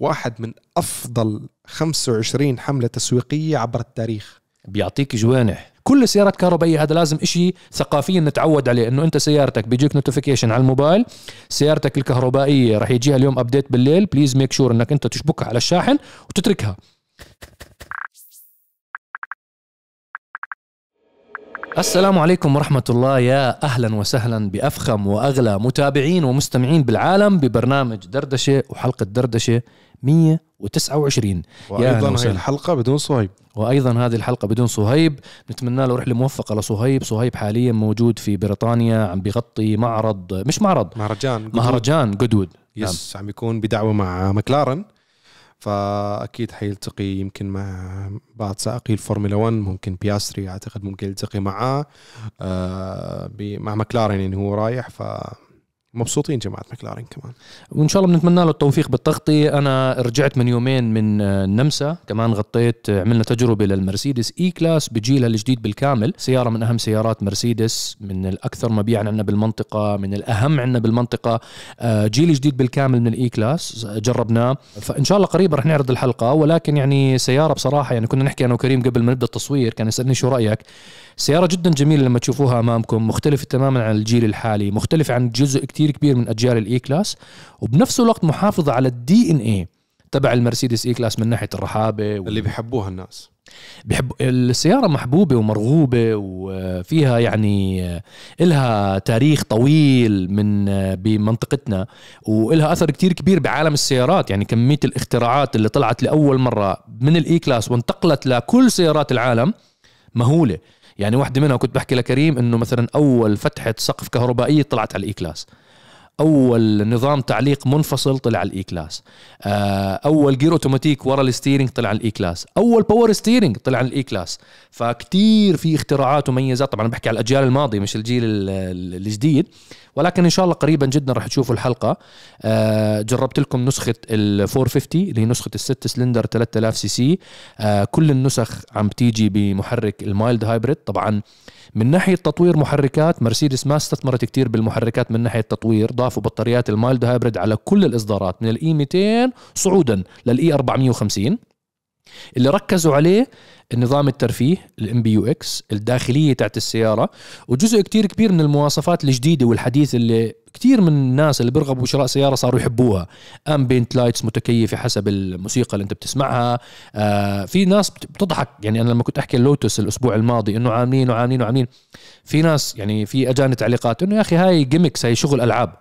واحد من أفضل 25 حملة تسويقية عبر التاريخ. بيعطيك جوانح. كل السيارات الكهربائيه هذا لازم إشي ثقافيا نتعود عليه إنه أنت سيارتك بيجيك notification على الموبايل سيارتك الكهربائية رح يجيها اليوم update بالليل please make sure إنك أنت تشبكها على الشاحن وتتركها. السلام عليكم ورحمة الله. يا أهلا وسهلا بأفخم وأغلى متابعين ومستمعين بالعالم ببرنامج دردشة وحلقة دردشة 129 وأيضا هاي الحلقة بدون صهيب. وأيضا هذه الحلقة بدون صهيب. نتمنى له رحلة موفقة لصهيب. صهيب حاليا موجود في بريطانيا عم بيغطي معرض مش معرض مهرجان مهرجان جودوود yes نعم. عم يكون بدعوة مع مكلارن فأكيد حيلتقي يمكن مع بعض سائقي الفورمولا 1 ممكن بياستري أعتقد ممكن يلتقي معاه آه مع مكلارن يعني هو رايح ف مبسوطين جماعة مكلارين كمان. وإن شاء الله بنتمنى له التوفيق بالتغطية. أنا رجعت من يومين من النمسا كمان غطيت عملنا تجربة للمرسيدس E-Class بجيلها الجديد بالكامل. سيارة من أهم سيارات مرسيدس من الأكثر مبيعا عندنا بالمنطقة من الأهم عندنا بالمنطقة. آه، جيل جديد بالكامل من ال E-Class جربناه. فإن شاء الله قريبا رح نعرض الحلقة. ولكن يعني سيارة بصراحة يعني كنا نحكي أنا وكريم قبل ما نبدأ التصوير كان يسألني شو رأيك. سيارة جدا جميلة لما تشوفوها أمامكم مختلفة تماما عن الجيل الحالي مختلفة عن جزء كتير كبير من أجيال ال E-Class وبنفس الوقت محافظة على ال DNA تبع المرسيدس E-Class من ناحية الرحابة و... اللي بيحبوها الناس. بحب السيارة محبوبة ومرغوبة وفيها يعني إلها تاريخ طويل من بمنطقتنا وإلها أثر كتير كبير بعالم السيارات. يعني كمية الاختراعات اللي طلعت لأول مرة من ال E-Class وانتقلت لكل سيارات العالم مهولة. يعني واحدة منها كنت بحكي لكريم إنه مثلا أول فتحة سقف كهربائية طلعت على ال E-Class أول نظام تعليق منفصل طلع ال E-Class. آه، أول gear automatic ورا ال steering طلع ال E-Class. أول power steering طلع ال E-Class. فكتير في اختراعات وميزات. طبعا بحكي على الأجيال الماضية مش الجيل الجديد. ولكن إن شاء الله قريبا جدا راح تشوفوا الحلقة. آه، جربت لكم نسخة ال 450 اللي هي نسخة الست سلندر 3000 CC. آه، كل النسخ عم بتيجي بمحرك ال mild hybrid. طبعا من ناحية تطوير محركات مرسيدس ما استثمرت كتير بالمحركات من ناحية تطوير ضافوا بطاريات ال mild hybrid على كل الإصدارات من ال E 200 صعودا لل E 450 اللي ركزوا عليه النظام الترفيه ال MBUX الداخلية تاعت السيارة وجزء كتير كبير من المواصفات الجديدة والحديثه اللي كتير من الناس اللي بيرغبوا بشراء سيارة صاروا يحبوها. ambient lights متكيفة حسب الموسيقى اللي انت بتسمعها. آه في ناس بتضحك. يعني أنا لما كنت أحكي اللوتس الأسبوع الماضي إنه عاملين وعاملين وعاملين في ناس يعني في اجاني تعليقات إنه يا أخي هاي gimmicks هاي شغل ألعاب.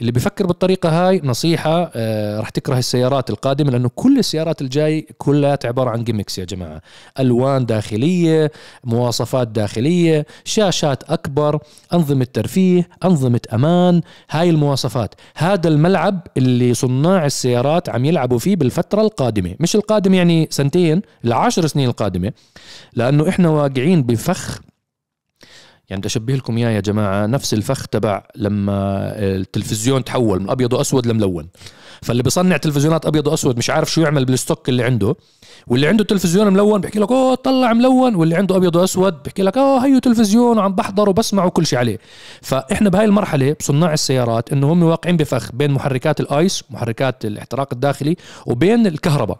اللي بيفكر بالطريقة هاي نصيحة آه رح تكره السيارات القادمة لأنه كل السيارات الجاي كلها عبارة عن gimmicks يا جماعة. ألوان داخلية مواصفات داخلية شاشات أكبر أنظمة ترفيه أنظمة أمان هاي المواصفات. هذا الملعب اللي صناع السيارات عم يلعبوا فيه بالفترة القادمة. مش القادمة يعني سنتين العشر سنين القادمة. لأنه إحنا واقعين بفخ يعني بدي أشبه لكم إياه يا جماعة نفس الفخ تبع لما التلفزيون تحول من أبيض وأسود لملون. فاللي بيصنع تلفزيونات أبيض وأسود مش عارف شو يعمل بالستوك اللي عنده واللي عنده تلفزيون ملون بيحكي لك أوه طلع ملون. واللي عنده أبيض وأسود بيحكي لك أوه هيو تلفزيون وعم بحضر وبسمع وكل شيء عليه. فإحنا بهاي المرحلة بصناع السيارات إنه هم واقعين بفخ بين محركات ال ICE محركات الاحتراق الداخلي وبين الكهرباء.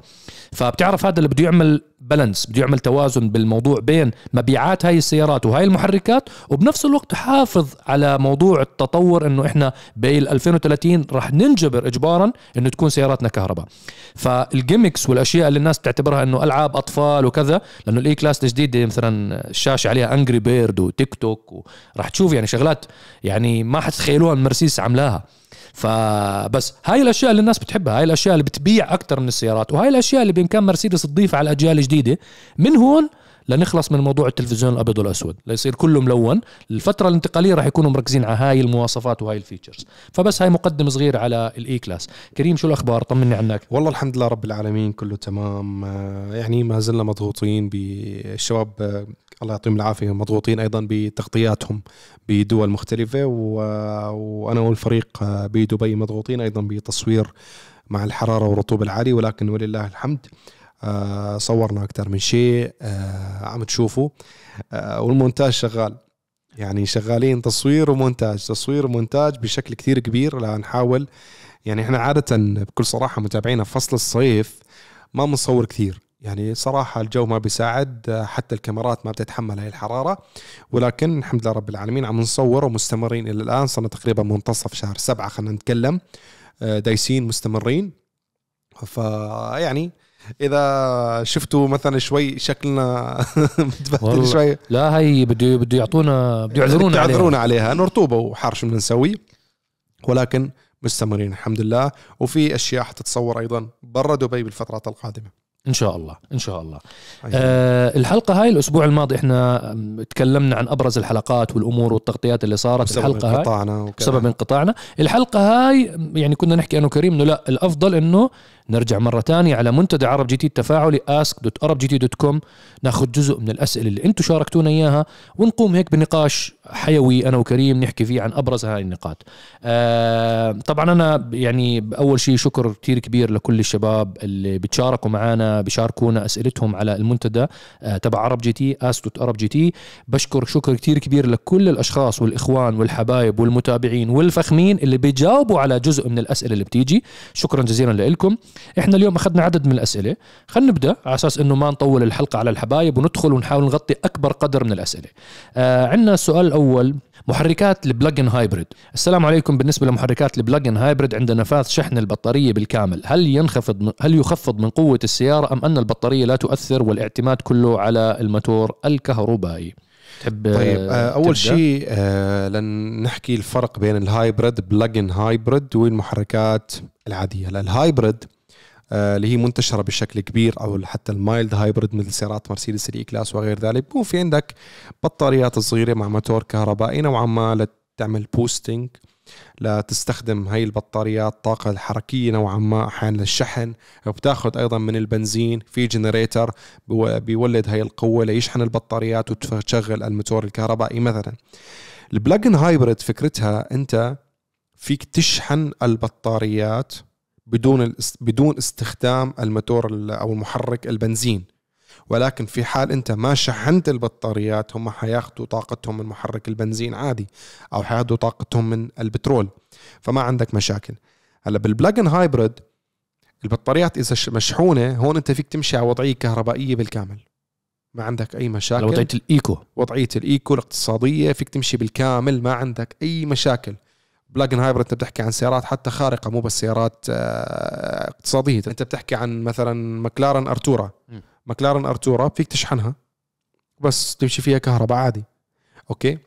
فبتعرف هذا اللي بده يعمل balance بده يعمل توازن بالموضوع بين مبيعات هاي السيارات وهاي المحركات وبنفس الوقت حافظ على موضوع التطور إنه إحنا بال 2030 راح ننجبر اجبارا إنه تكون سياراتنا كهرباء. فال gimmicks والأشياء اللي الناس تعتبرها إنه ألعاب أطفال وكذا لأنه ال E-Class الجديدة مثلا الشاشة عليها Angry Birds وتيك توك وراح تشوف يعني شغلات يعني ما حتتخيلوها المرسيدس عملاها. فبس هاي الأشياء اللي الناس بتحبها هاي الأشياء اللي بتبيع أكثر من السيارات وهاي الأشياء اللي بإمكان مرسيدس تضيفها على الأجيال الجديدة من هون لنخلص من موضوع التلفزيون الأبيض والأسود ليصير كله ملون. الفترة الانتقالية راح يكونوا مركزين على هاي المواصفات وهاي ال features. فبس هاي مقدم صغير على ال E-Class كريم شو الأخبار؟ طمني عنك. والله الحمد لله رب العالمين كله تمام. آه، يعني ما زلنا مضغوطين بالشباب آه، الله يعطيهم العافية. مضغوطين أيضا بتغطياتهم بدول مختلفة. وأنا والفريق بدبي مضغوطين أيضا بتصوير مع الحرارة والرطوبة العالية ولكن ولله الحمد آه صورنا أكثر من شيء آه عم تشوفوا آه والمونتاج شغال. يعني شغالين تصوير ومونتاج تصوير ومونتاج بشكل كثير كبير لنحاول يعني إحنا عادة بكل صراحة متابعينا فصل الصيف ما بنصور كثير. يعني صراحة الجو ما بيساعد حتى الكاميرات ما بتتحمل هاي الحرارة. ولكن الحمد لله رب العالمين عم نصور ومستمرين إلى الآن. صرنا تقريبا منتصف شهر سبعة خلينا نتكلم. آه، دايسين مستمرين. فيعني إذا شفتوا مثلا شوي شكلنا متبهدل شوي. لا هي بده بده يعطونا بده يعذرونا عليها. يعذرونا عليها. انه رطوبه وحار شو بدنا نسوي ولكن مستمرين الحمد لله. وفي أشياء حتتصور أيضا برا دبي بالفترات القادمة. إن شاء الله إن شاء الله. أيوة. آه الحلقة هاي الأسبوع الماضي إحنا تكلمنا عن أبرز الحلقات والأمور والتغطيات اللي صارت بسبب الحلقة انقطاعنا بسبب انقطاعنا. الحلقة هاي يعني كنا نحكي أنا وكريم إنه لا الأفضل إنه نرجع مرة تانية على منتدى عرب جي تي التفاعلي ask.arabgt.com ناخذ جزء من الأسئلة اللي أنتم شاركتونا إياها ونقوم هيك بنقاش حيوي أنا وكريم نحكي فيه عن أبرز هاي النقاط. آه طبعا أنا يعني أول شيء شكر كتير كبير لكل الشباب اللي بتشاركوا معنا بيشاركونا أسئلتهم على المنتدى آه تبع عرب جي تي ask.arabgt. بشكر شكر كتير كبير لكل الأشخاص والإخوان والحبايب والمتابعين والفخمين اللي بيجاوبوا على جزء من الأسئلة اللي بتيجي. شكرا جزيلا لكم إحنا اليوم أخذنا عدد من الأسئلة. خلينا نبدأ على أساس إنه ما نطول الحلقة على الحبايب وندخل ونحاول نغطي أكبر قدر من الأسئلة. آه عندنا السؤال الأول محركات ال plug-in hybrid. السلام عليكم بالنسبة لمحركات ال plug-in hybrid عند نفاذ شحن البطارية بالكامل. هل ينخفض هل يخفض من قوة السيارة أم أن البطارية لا تؤثر والاعتماد كله على الموتور الكهربائي؟ تحب طيب آه أول شيء آه لن نحكي الفرق بين ال hybrid، plug-in hybrid والمحركات العادية. ال hybrid آه، اللي هي منتشرة بشكل كبير أو حتى ال mild hybrid مثل سيارات مرسيدس ال E-Class وغير ذلك. بيكون في عندك بطاريات صغيرة مع موتور كهربائي نوعا ما لتعمل boosting لتستخدم هاي البطاريات طاقة الحركية نوعا ما أحيانا للشحن. وبتاخذ أيضا من البنزين في generator بيولد هاي القوة ليشحن البطاريات وتشغل الموتور الكهربائي مثلا. ال plug-in hybrid فكرتها أنت فيك تشحن البطاريات بدون بدون استخدام الموتور أو المحرك البنزين. ولكن في حال أنت ما شحنت البطاريات هم حياخذوا طاقتهم من محرك البنزين عادي أو حياخذوا طاقتهم من البترول. فما عندك مشاكل. هلأ بال plug-in hybrid البطاريات إذا مشحونة هون أنت فيك تمشي على وضعية كهربائية بالكامل. ما عندك أي مشاكل؟ وضعية ال eco. وضعية ال eco الاقتصادية فيك تمشي بالكامل ما عندك أي مشاكل. plug-in hybrid أنت بتحكي عن سيارات حتى خارقة مو بس سيارات آه، اقتصادية. أنت بتحكي عن مثلا مكلارن أرتورا. مكلارن أرتورا فيك تشحنها بس تمشي فيها كهرباء عادي. okay؟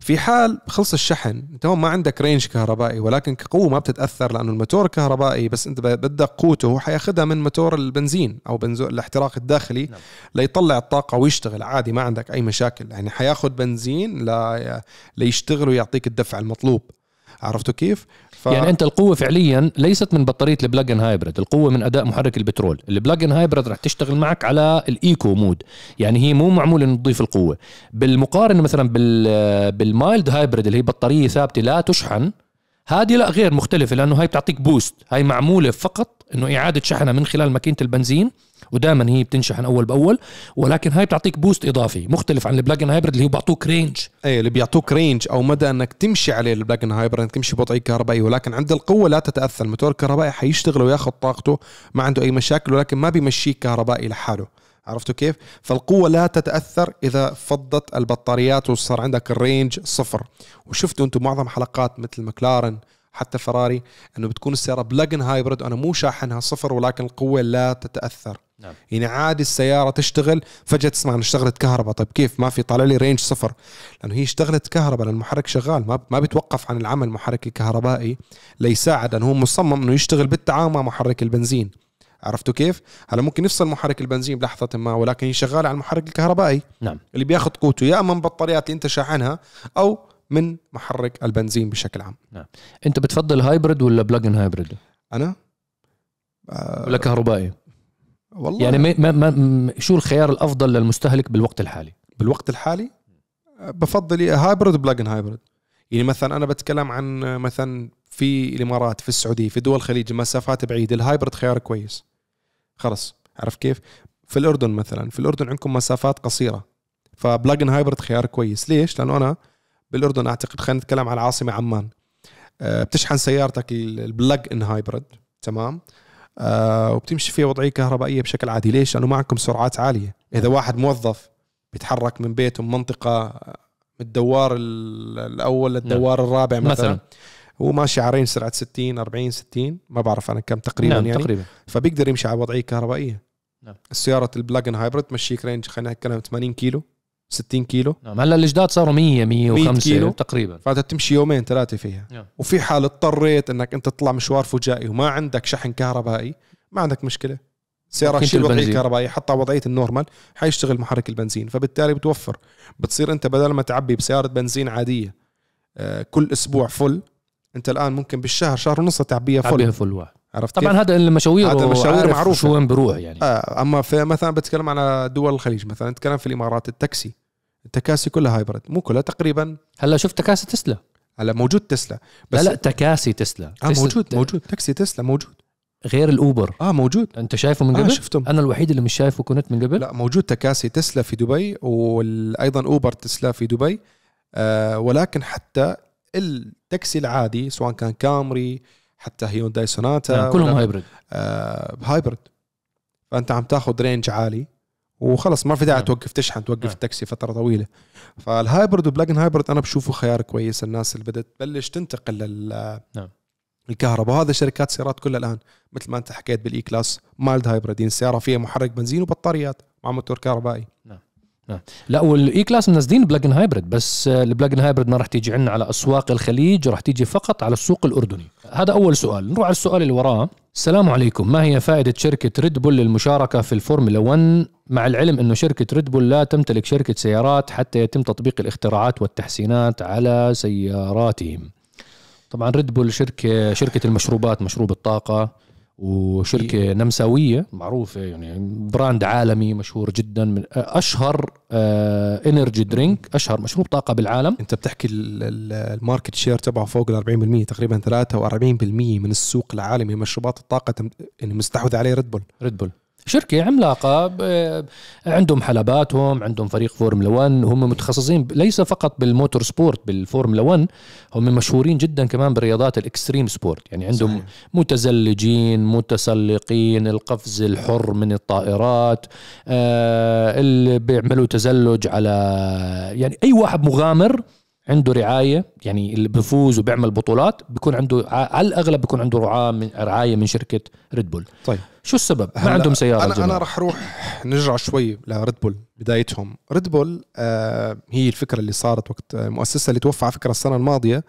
في حال خلص الشحن انت هون ما عندك range كهربائي ولكن كقوة ما بتتأثر لأنه الموتور الكهربائي بس انت بدك قوته حياخذها من موتور البنزين أو بنزو الاحتراق الداخلي نعم. ليطلع الطاقة ويشتغل عادي ما عندك أي مشاكل يعني حياخذ بنزين ليشتغل ويعطيك الدفع المطلوب عرفتوا كيف؟ يعني أنت القوة فعليا ليست من بطارية ال plug-in hybrid القوة من أداء محرك البترول. ال plug-in hybrid رح تشتغل معك على ال eco mode يعني هي مو معمولة إنه تضيف القوة. بالمقارنة مثلا بال بال mild hybrid اللي هي بطارية ثابتة لا تشحن هذه لا غير مختلفة لأنه هاي بتعطيك boost هاي معمولة فقط إنه إعادة شحنها من خلال ماكينة البنزين ودائما هي بتنشحن أول بأول ولكن هاي بتعطيك boost إضافي مختلف عن ال plug-in hybrid اللي هو بيعطوك range اي اللي بيعطوك range أو مدى إنك تمشي عليه ال plug-in hybrid إنك تمشي بوضعيه كهربائيه ولكن عند القوة لا تتأثر. الموتور الكهربائي حيشتغل وياخذ طاقته ما عنده أي مشاكل ولكن ما بيمشيك كهربائي لحاله. عرفتوا كيف؟ فالقوة لا تتأثر إذا فضت البطاريات وصار عندك ال range صفر. وشفتوا أنتم معظم حلقات مثل مكلارن حتى فراري إنه بتكون السيارة plug-in hybrid أنا مو شاحنها صفر ولكن القوة لا تتأثر. نعم. يعني عادي السيارة تشتغل فجأة تسمع انها اشتغلت كهرباء. طيب كيف؟ ما في طالع لي range صفر. لأنه هي اشتغلت كهرباء لأن المحرك شغال. ما ما بيتوقف عن العمل المحرك الكهربائي ليساعد لأنه هو مصمم إنه يشتغل بالتعاون مع محرك البنزين. عرفتوا كيف؟ هلا ممكن يفصل محرك البنزين بلحظة ما ولكن هي شغالة على المحرك الكهربائي. نعم. اللي بياخذ قوته يا اما من بطاريات اللي أنت شاحنها أو من محرك البنزين بشكل عام. نعم. أنت بتفضل hybrid ولا plug-in hybrid أنا؟ آه ولا كهربائي؟ والله. يعني ما ما ما شو الخيار الأفضل للمستهلك بالوقت الحالي؟ بالوقت الحالي؟ بفضل hybrid plug-in hybrid يعني مثلا أنا بتكلم عن مثلا في الإمارات في السعودية في دول الخليج مسافات بعيدة ال hybrid خيار كويس. خلص. عرف كيف؟ في الأردن مثلا في الأردن عندكم مسافات قصيرة. ف plug-in hybrid خيار كويس. ليش؟ لأنه أنا بالأردن أعتقد خلينا نتكلم على العاصمه عمان. آه، بتشحن سيارتك ال plug-in hybrid تمام؟ آه وبتمشي فيها وضعية كهربائية بشكل عادي. ليش؟ لأنه ما عندكم سرعات عالية. إذا واحد موظف بيتحرك من بيته من منطقة من الدوار الأول للدوار الرابع مثلا, مثلا. هو ماشي على range سرعة 60 40 60 ما بعرف أنا كم تقريبا نعم يعني. تقريبا. فبيقدر يمشي على وضعية كهربائية. نعم. السيارة ال plug-in hybrid تمشيك range خلينا نتكلم 80 كيلو. 60 كيلو. نعم هلا الجداد صاروا 100 105 كيلو. تقريبا. فانت تمشي يومين ثلاثة فيها. نعم. وفي حال اضطريت إنك أنت تطلع مشوار فجائي وما عندك شحن كهربائي ما عندك مشكلة. سيارة شيل وضعية كهربائية حطها وضعية ال normal حيشتغل محرك البنزين. فبالتالي بتوفر. بتصير أنت بدل ما تعبي بسيارة بنزين عادية آه، كل أسبوع full أنت الآن ممكن بالشهر شهر ونص تعبيها full تعبيها full واحد. عرفت طبعا هذا المشاوير هذا المشاوير معروفة شو وين بروح يعني. آه أما في مثلا بتكلم على دول الخليج مثلا نتكلم في الإمارات التاكسي. التكاسي كلها hybrid. مو كلها تقريبا. هلا شفت تكاسي تسلا. هلا موجود تسلا. بس لا لا تكاسي تسلا. آه موجود موجود. تاكسي تسلا موجود. غير الأوبر. آه موجود. أنت شايفه من قبل؟ آه شفتهم. أنا الوحيد اللي مش شايفه كنت من قبل. لا موجود تكاسي تسلا في دبي وأيضا أوبر تسلا في دبي. آه ولكن حتى التاكسي العادي سواء كان كامري حتى هيونداي سوناتا نعم كلهم hybrid آه hybrid فأنت عم تاخذ range عالي وخلص ما في داعي نعم. توقف تشحن توقف نعم. التاكسي فترة طويلة فال hybrid و plug-in hybrid أنا بشوفه خيار كويس الناس اللي بدات تبلش تنتقل لل نعم. الكهرباء وهذا شركات سيارات كلها الآن مثل ما أنت حكيت بال E-Class mild hybrid سيارة فيها محرك بنزين وبطاريات مع موتور كهربائي نعم لا وال E-Class منزلين plug-in hybrid بس ال plug-in hybrid ما راح تيجي عندنا على أسواق الخليج راح تيجي فقط على السوق الأردني. هذا أول سؤال. نروح على السؤال اللي وراه. السلام عليكم. ما هي فائدة شركة ريد بول للمشاركة في الفورمولا 1 مع العلم إنه شركة ريد بول لا تمتلك شركة سيارات حتى يتم تطبيق الاختراعات والتحسينات على سياراتهم. طبعا ريد بول شركة شركة المشروبات مشروب الطاقة. وشركة نمساوية. معروفة يعني brand عالمي مشهور جدا من أشهر energy drink أشهر مشروب طاقة بالعالم. أنت بتحكي ال market share تبعه فوق ال 40% تقريبا 43% من السوق العالمي مشروبات الطاقة يعني مستحوذ عليه ريد بول ريد بول شركة عملاقة عندهم حلباتهم عندهم فريق فورمولا 1 هم متخصصين ليس فقط بال motorsport بالفورمولا 1 هم مشهورين جدا كمان بالرياضات ال extreme sport يعني عندهم صحيح. متزلجين متسلقين القفز الحر من الطائرات آه اللي بيعملوا تزلج على يعني أي واحد مغامر عنده رعاية يعني اللي بفوز وبيعمل بطولات بيكون عنده على الأغلب بيكون عنده رعايه من رعاية من شركة ريد بول طيب. شو السبب؟ ما عندهم سيارة أنا جميل. أنا راح أروح نرجع شوي لريد بول بدايتهم. ريد بول آه هي الفكرة اللي صارت وقت المؤسسه اللي توفى على فكرة السنة الماضية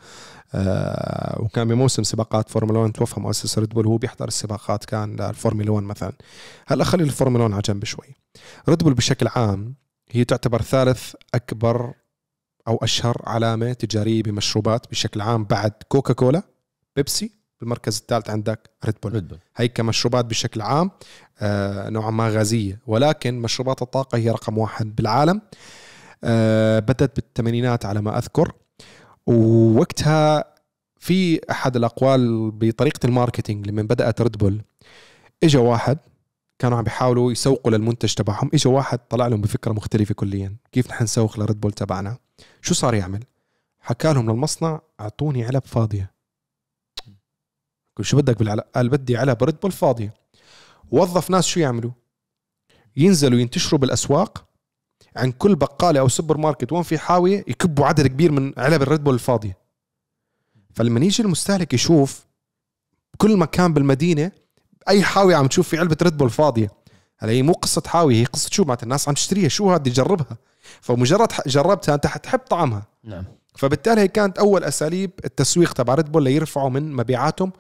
آه وكان بموسم سباقات فورمولا 1 توفى مؤسس ريد بول وهو بيحضر السباقات كان للفورمولا 1 مثلا. هلا خلي الفورمولا 1 على جنب شوي. ريد بول بشكل عام هي تعتبر ثالث أكبر أو أشهر علامة تجارية بمشروبات بشكل عام بعد كوكا كولا بيبسي بالمركز الثالث عندك ريد بول, ريد بول. هي كمشروبات بشكل عام آه نوعا ما غازية. ولكن مشروبات الطاقة هي رقم واحد بالعالم. آه بدأت بالثمانينات على ما أذكر. ووقتها في أحد الأقوال بطريقة ال marketing لما بدأت ريد بول اجى واحد كانوا عم بيحاولوا يسوقوا للمنتج تبعهم. اجى واحد طلع لهم بفكرة مختلفة كليا. كيف نحن نسوق لريد بول تبعنا؟ شو صار يعمل؟ حكى لهم للمصنع أعطوني علب فاضية. شو بدك بالعلب قال بدي علب ريد بول فاضية. وظف ناس شو يعملوا؟ ينزلوا ينتشروا بالأسواق عن كل بقالة أو سوبر ماركت وين في حاوية يكبوا عدد كبير من علب الريد بول الفاضية. فلما يجي المستهلك يشوف كل مكان بالمدينة أي حاوية عم تشوف في علبة ريد بول فاضية. هلا هي مو قصة حاوية هي قصة شو؟ معناتها الناس عم تشتريها شو هذه جربها فمجرد جربتها أنت حتحب طعمها. نعم. فبالتالي هي كانت أول أساليب التسويق تبع ريد بول ليرفعوا من مبيعاتهم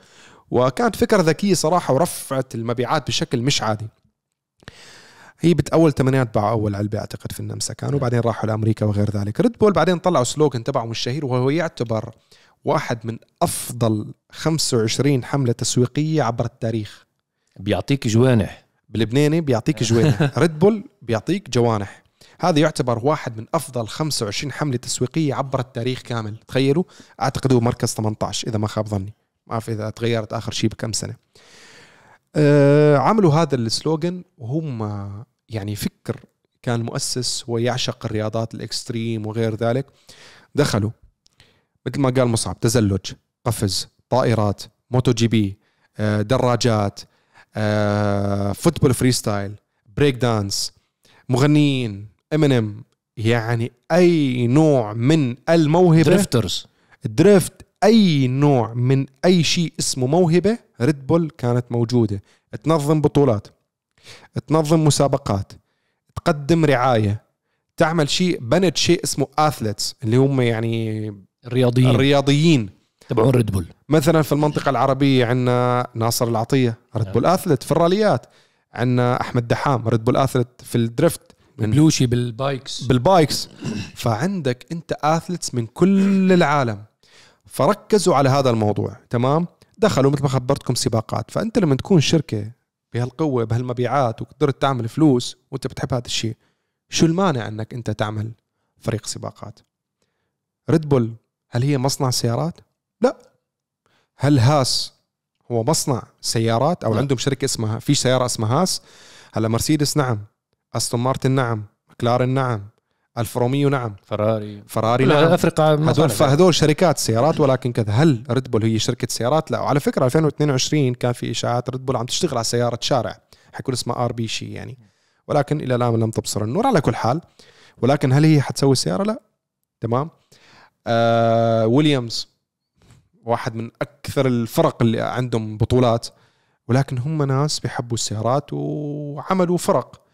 وكانت فكرة ذكية صراحة ورفعت المبيعات بشكل مش عادي. هي باول ثمانينات باعوا أول علبه أعتقد في النمسا كانوا وبعدين راحوا لأمريكا وغير ذلك. ريد بول بعدين طلعوا slogan تبعهم الشهير وهو يعتبر واحد من أفضل 25 حملة تسويقية عبر التاريخ. بيعطيك جوانح. بلبناني بيعطيك جوانح. ريد بول بيعطيك جوانح. هذا يعتبر واحد من أفضل 25 حملة تسويقية عبر التاريخ كامل. تخيلوا؟ أعتقد هو مركز 18 إذا ما خاب ظني. ما أعرف إذا تغيرت آخر شيء بكم سنة. أه عملوا هذا ال slogan وهم يعني فكر كان مؤسس ويعشق الرياضات ال extreme وغير ذلك. دخلوا مثل ما قال مصعب تزلج قفز طائرات MotoGP آه، دراجات آه، football freestyle break dance مغنيين. امينيم يعني أي نوع من الموهبة drifters ال drift أي نوع من أي شيء اسمه موهبة ريد بول كانت موجودة. تنظم بطولات تنظم مسابقات تقدم رعاية تعمل شيء بنت شيء اسمه athletes اللي هم يعني الرياضيين. الرياضيين. تبعون ريد بول مثلا في المنطقة العربية عندنا ناصر العطية ريد بول athlete في الراليات عندنا أحمد دحام ريد بول athlete في ال drift من بلوشي بال bikes. بال bikes. فعندك انت athletes من كل العالم. فركزوا على هذا الموضوع. تمام؟ دخلوا مثل ما خبرتكم سباقات. فانت لما تكون شركة بهالقوة بهالمبيعات وقدرت تعمل فلوس وانت بتحب هذا الشيء شو المانع انك انت تعمل فريق سباقات؟ ريد بول هل هي مصنع سيارات؟ لا. هل هاس هو مصنع سيارات؟ أو لا. عندهم شركة اسمها في سيارة اسمها هاس؟ هلا مرسيدس نعم. أستون مارتن نعم مكلارن نعم الفا روميو نعم فراري. فراري نعم. أفريقيا هذول هذول شركات سيارات ولكن كذا. هل ريد بول هي شركة سيارات؟ لا. وعلى فكرة 2022 كان في إشاعات ريد بول عم تشتغل على سيارة شارع حيكون اسمها RB شي يعني. ولكن إلى الآن لم تبصر النور. على كل حال ولكن هل هي حتسوي سيارة؟ لا. تمام. آه ويليامز واحد من أكثر الفرق اللي عندهم بطولات ولكن هم ناس بيحبوا السيارات وعملوا فرق.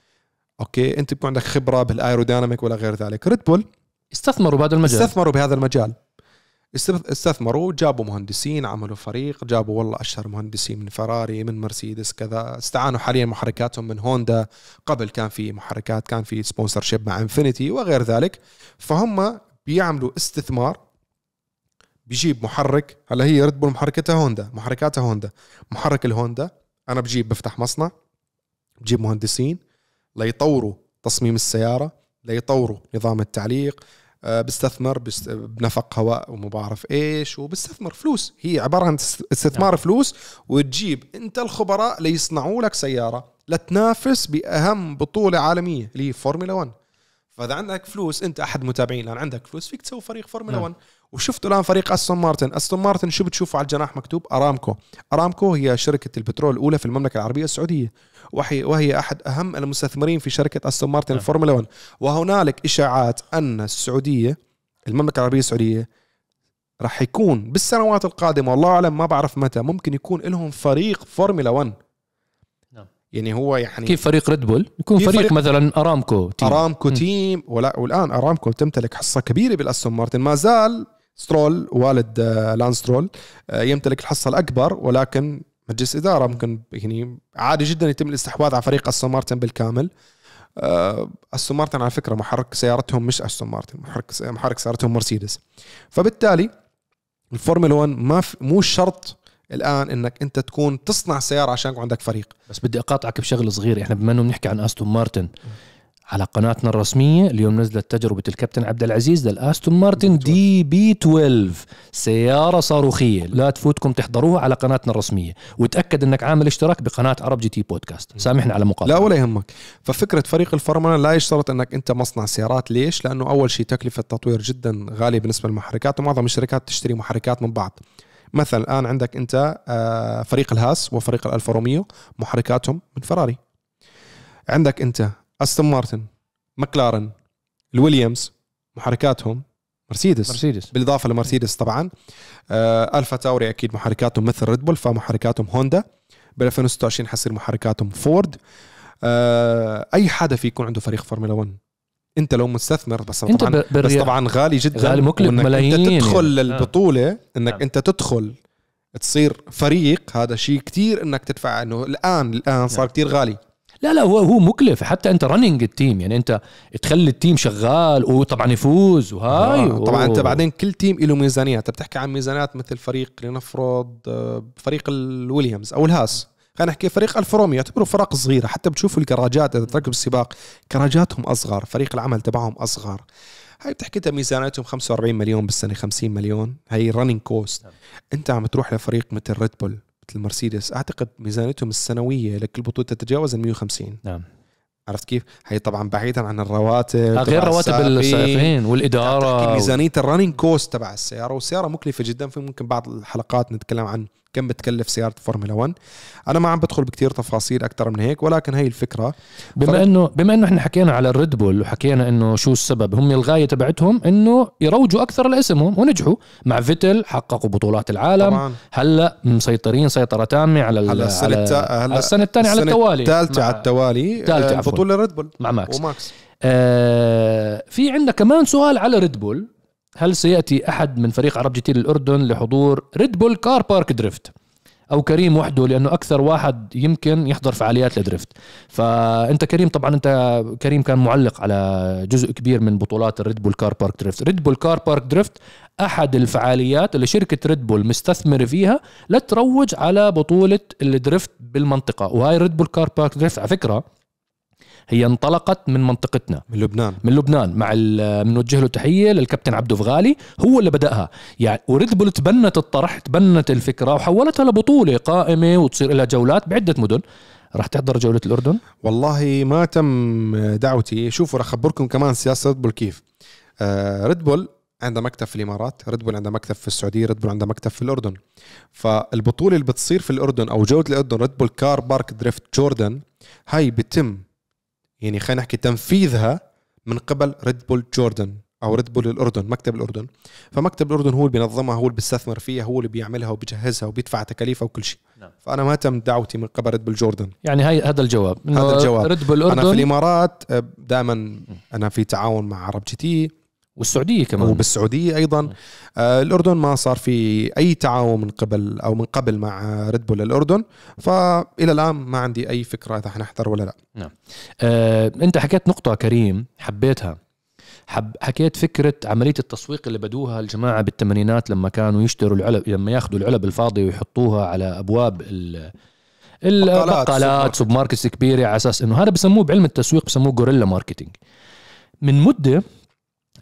okay أنت بيكون عندك خبرة بال aerodynamic ولا غير ذلك. ريد بول استثمروا بهذا المجال. استثمروا بهذا المجال. استث- استثمروا جابوا مهندسين عملوا فريق جابوا والله أشهر مهندسين من فراري من مرسيدس كذا. استعانوا حاليا محركاتهم من هوندا قبل كان في محركات كان في sponsorship مع انفينيتي وغير ذلك. فهم بيعملوا استثمار بيجيب محرك. هلا هي ريد بول محركتها هوندا محركاتها هوندا محرك الهوندا أنا بجيب بفتح مصنع بجيب مهندسين. ليطوروا تصميم السيارة ليطوروا نظام التعليق آه، بستثمر بست- بنفق هواء وما بعرف إيش وبستثمر فلوس. هي عبارة عن است- استثمار فلوس وتجيب أنت الخبراء ليصنعوا لك سيارة لتنافس بأهم بطولة عالمية اللي هي فورمولا 1 فإذا عندك فلوس أنت أحد متابعين الآن عندك فلوس فيك تسوي فريق فورمولا نعم. 1 وشفتوا الآن فريق أستون مارتن. أستون مارتن شو بتشوفوا على الجناح مكتوب؟ أرامكو. أرامكو هي شركة البترول الأولى في المملكة العربية السعودية. وهي وهي أحد أهم المستثمرين في شركة أستون مارتن نعم. الفورمولا 1 وهنالك إشاعات أن السعودية المملكة العربية السعودية راح يكون بالسنوات القادمة والله أعلم ما بعرف متى ممكن يكون لهم فريق فورمولا 1 نعم. يعني هو يعني كيف فريق ريد بول يكون فريق, فريق- مثلا أرامكو team. أرامكو مم. team ولا والآن أرامكو تمتلك حصة كبيرة بالأستون مارتن ما زال سترول والد آه، لأن سترول آه، يمتلك الحصة الأكبر ولكن مجلس إدارة ممكن يعني عادي جدا يتم الاستحواذ على فريق أستون مارتن بالكامل. آه، أستون مارتن على فكرة محرك سيارتهم مش أستون مارتن محرك محرك سيارتهم مرسيدس. فبالتالي الفورمولا 1 ما في مو شرط الآن إنك أنت تكون تصنع سيارة عشان يكون عندك فريق. بس بدي أقاطعك بشغلة صغيرة. إحنا بما إنه بنحكي عن أستون مارتن على قناتنا الرسمية اليوم نزلت تجربة الكابتن عبد العزيز للاستون مارتن دي بي 12 سيارة صاروخية. لا تفوتكم تحضروها على قناتنا الرسمية. وتأكد إنك عامل اشتراك بقناة عرب جي تي بودكاست سامحنا على مقاطعة. لا ولا يهمك. ففكرة فريق الفورمولا لا يشترط إنك أنت مصنع سيارات. ليش؟ لأنه أول شيء تكلفة التطوير جدا غالية بالنسبة للمحركات ومعظم الشركات تشتري محركات من بعض. مثلا الآن عندك أنت آه، فريق الهاس وفريق الألفا روميو محركاتهم من فراري. عندك أنت أستون مارتن مكلارن الويليامز محركاتهم مرسيدس. مرسيدس. بالإضافة لمرسيدس طبعا. آه ألفا تاوري أكيد محركاتهم مثل ريد بول فمحركاتهم هوندا. ب 2026 حتصير محركاتهم فورد. آه أي حدا في يكون عنده فريق فورمولا 1 أنت لو مستثمر بس أنت طبعا بس طبعا غالي جدا. غالي مكلف ملايين انت تدخل يعني. للبطوله إنك نعم. أنت تدخل تصير فريق هذا شيء كتير إنك تدفع انه الآن الآن صار نعم. كتير غالي. لا لا هو هو مكلف. حتى أنت running ال team يعني أنت تخلي ال team شغال وطبعا يفوز وهاي آه طبعا أنت. بعدين كل team له ميزانيات أنت بتحكي عن ميزانيات مثل فريق لنفرض آه، فريق الويليامز أو الهاس. خلينا نحكي فريق الفا روميو يعتبروا فرق صغيرة. حتى بتشوفوا الكراجات إذا تراقب السباق كراجاتهم أصغر فريق العمل تبعهم أصغر. هاي بتحكي أنت ميزانيتهم 45 مليون بالسنه 50 مليون. هي running cost. أنت عم تروح لفريق مثل ريد بول مثل مرسيدس أعتقد ميزانيتهم السنوية لكل بطولة تتجاوز ال 150 نعم عرفت كيف؟ هي طبعا بعيدا عن الرواتب آه، غير رواتب السائقين. والإدارة. ميزانية ال running cost تبع السيارة والسياره مكلفة جدا في ممكن بعض الحلقات نتكلم عن كم بتكلف سيارة فورمولا 1 أنا ما عم بدخل بكتير تفاصيل أكثر من هيك ولكن هي الفكرة. بما فرق- انه بما إنه إحنا حكينا على الريد بول وحكينا إنه شو السبب هم الغاية تبعتهم إنه يروجوا أكثر لاسمهم ونجحوا. مع فيتل حققوا بطولات العالم. طبعا. هلأ مسيطرين سيطره تامه على ال- هلا السنة على, التا... هلأ السنة الثانية على التوالي. الثالثه مع- على التوالي آه،. البطوله ريد بول مع ماكس. وماكس. آه في عندنا كمان سؤال على ريد بول هل سيأتي أحد من فريق عرب جي تي للأردن لحضور Red Bull Car Park Drift أو كريم وحده لأنه أكثر واحد يمكن يحضر فعاليات ال drift فأنت كريم طبعا أنت كريم كان معلق على جزء كبير من بطولات ال Red Bull Car Park Drift Red Bull Car Park Drift أحد الفعاليات اللي شركة ريد بول مستثمره فيها لتروج على بطولة ال drift بالمنطقة. وهاي Red Bull Car Park Drift على فكرة هي انطلقت من منطقتنا. من لبنان. من لبنان مع بنوجه له تحية للكابتن عبدو فغالي. هو اللي بدأها. يعني وريد بول تبنت الطرح تبنت الفكرة وحولتها لبطولة قائمة وتصير لها جولات بعدة مدن. راح تحضر جولة الأردن؟ والله ما تم دعوتي. شوفوا رح أخبركم كمان سياسة ريد بول كيف. آه ريد بول عندها مكتب في الإمارات ريد بول عندها مكتب في السعودية ريد بول عندها مكتب في الأردن. فالبطولة اللي بتصير في الأردن أو جولة الأردن Red Bull Car Park Drift Jordan هاي بتم يعني خلينا نحكي تنفيذها من قبل Red Bull Jordan أو ريد بول الأردن مكتب الأردن فمكتب الأردن هو اللي بينظمها هو اللي بيستثمر فيها هو اللي بيعملها وبيجهزها وبيدفع تكاليفها وكل شيء نعم. فأنا ما تم دعوتي من قبل ريد بول جوردن يعني هاي هذا الجواب هذا الجواب. ريد بول أنا في الأردن الإمارات دائما أنا في تعاون مع عرب جي تي والسعودية كمان. وبالسعودية أيضا. آه، الأردن ما صار في أي تعاون من قبل أو من قبل مع ريد بول الأردن. فإلى الآن ما عندي أي فكرة إذا حنحضر ولا لا. آه، أنت حكيت نقطة كريم حبيتها. حب حكيت فكرة عملية التسويق اللي بدوها الجماعة بالثمانينات لما كانوا يشتروا العلب لما ياخذوا العلب الفاضية ويحطوها على أبواب ال البقالات. supermarkets كبيرة على أساس إنه هذا بسموه بعلم التسويق بسموه guerrilla marketing من مدة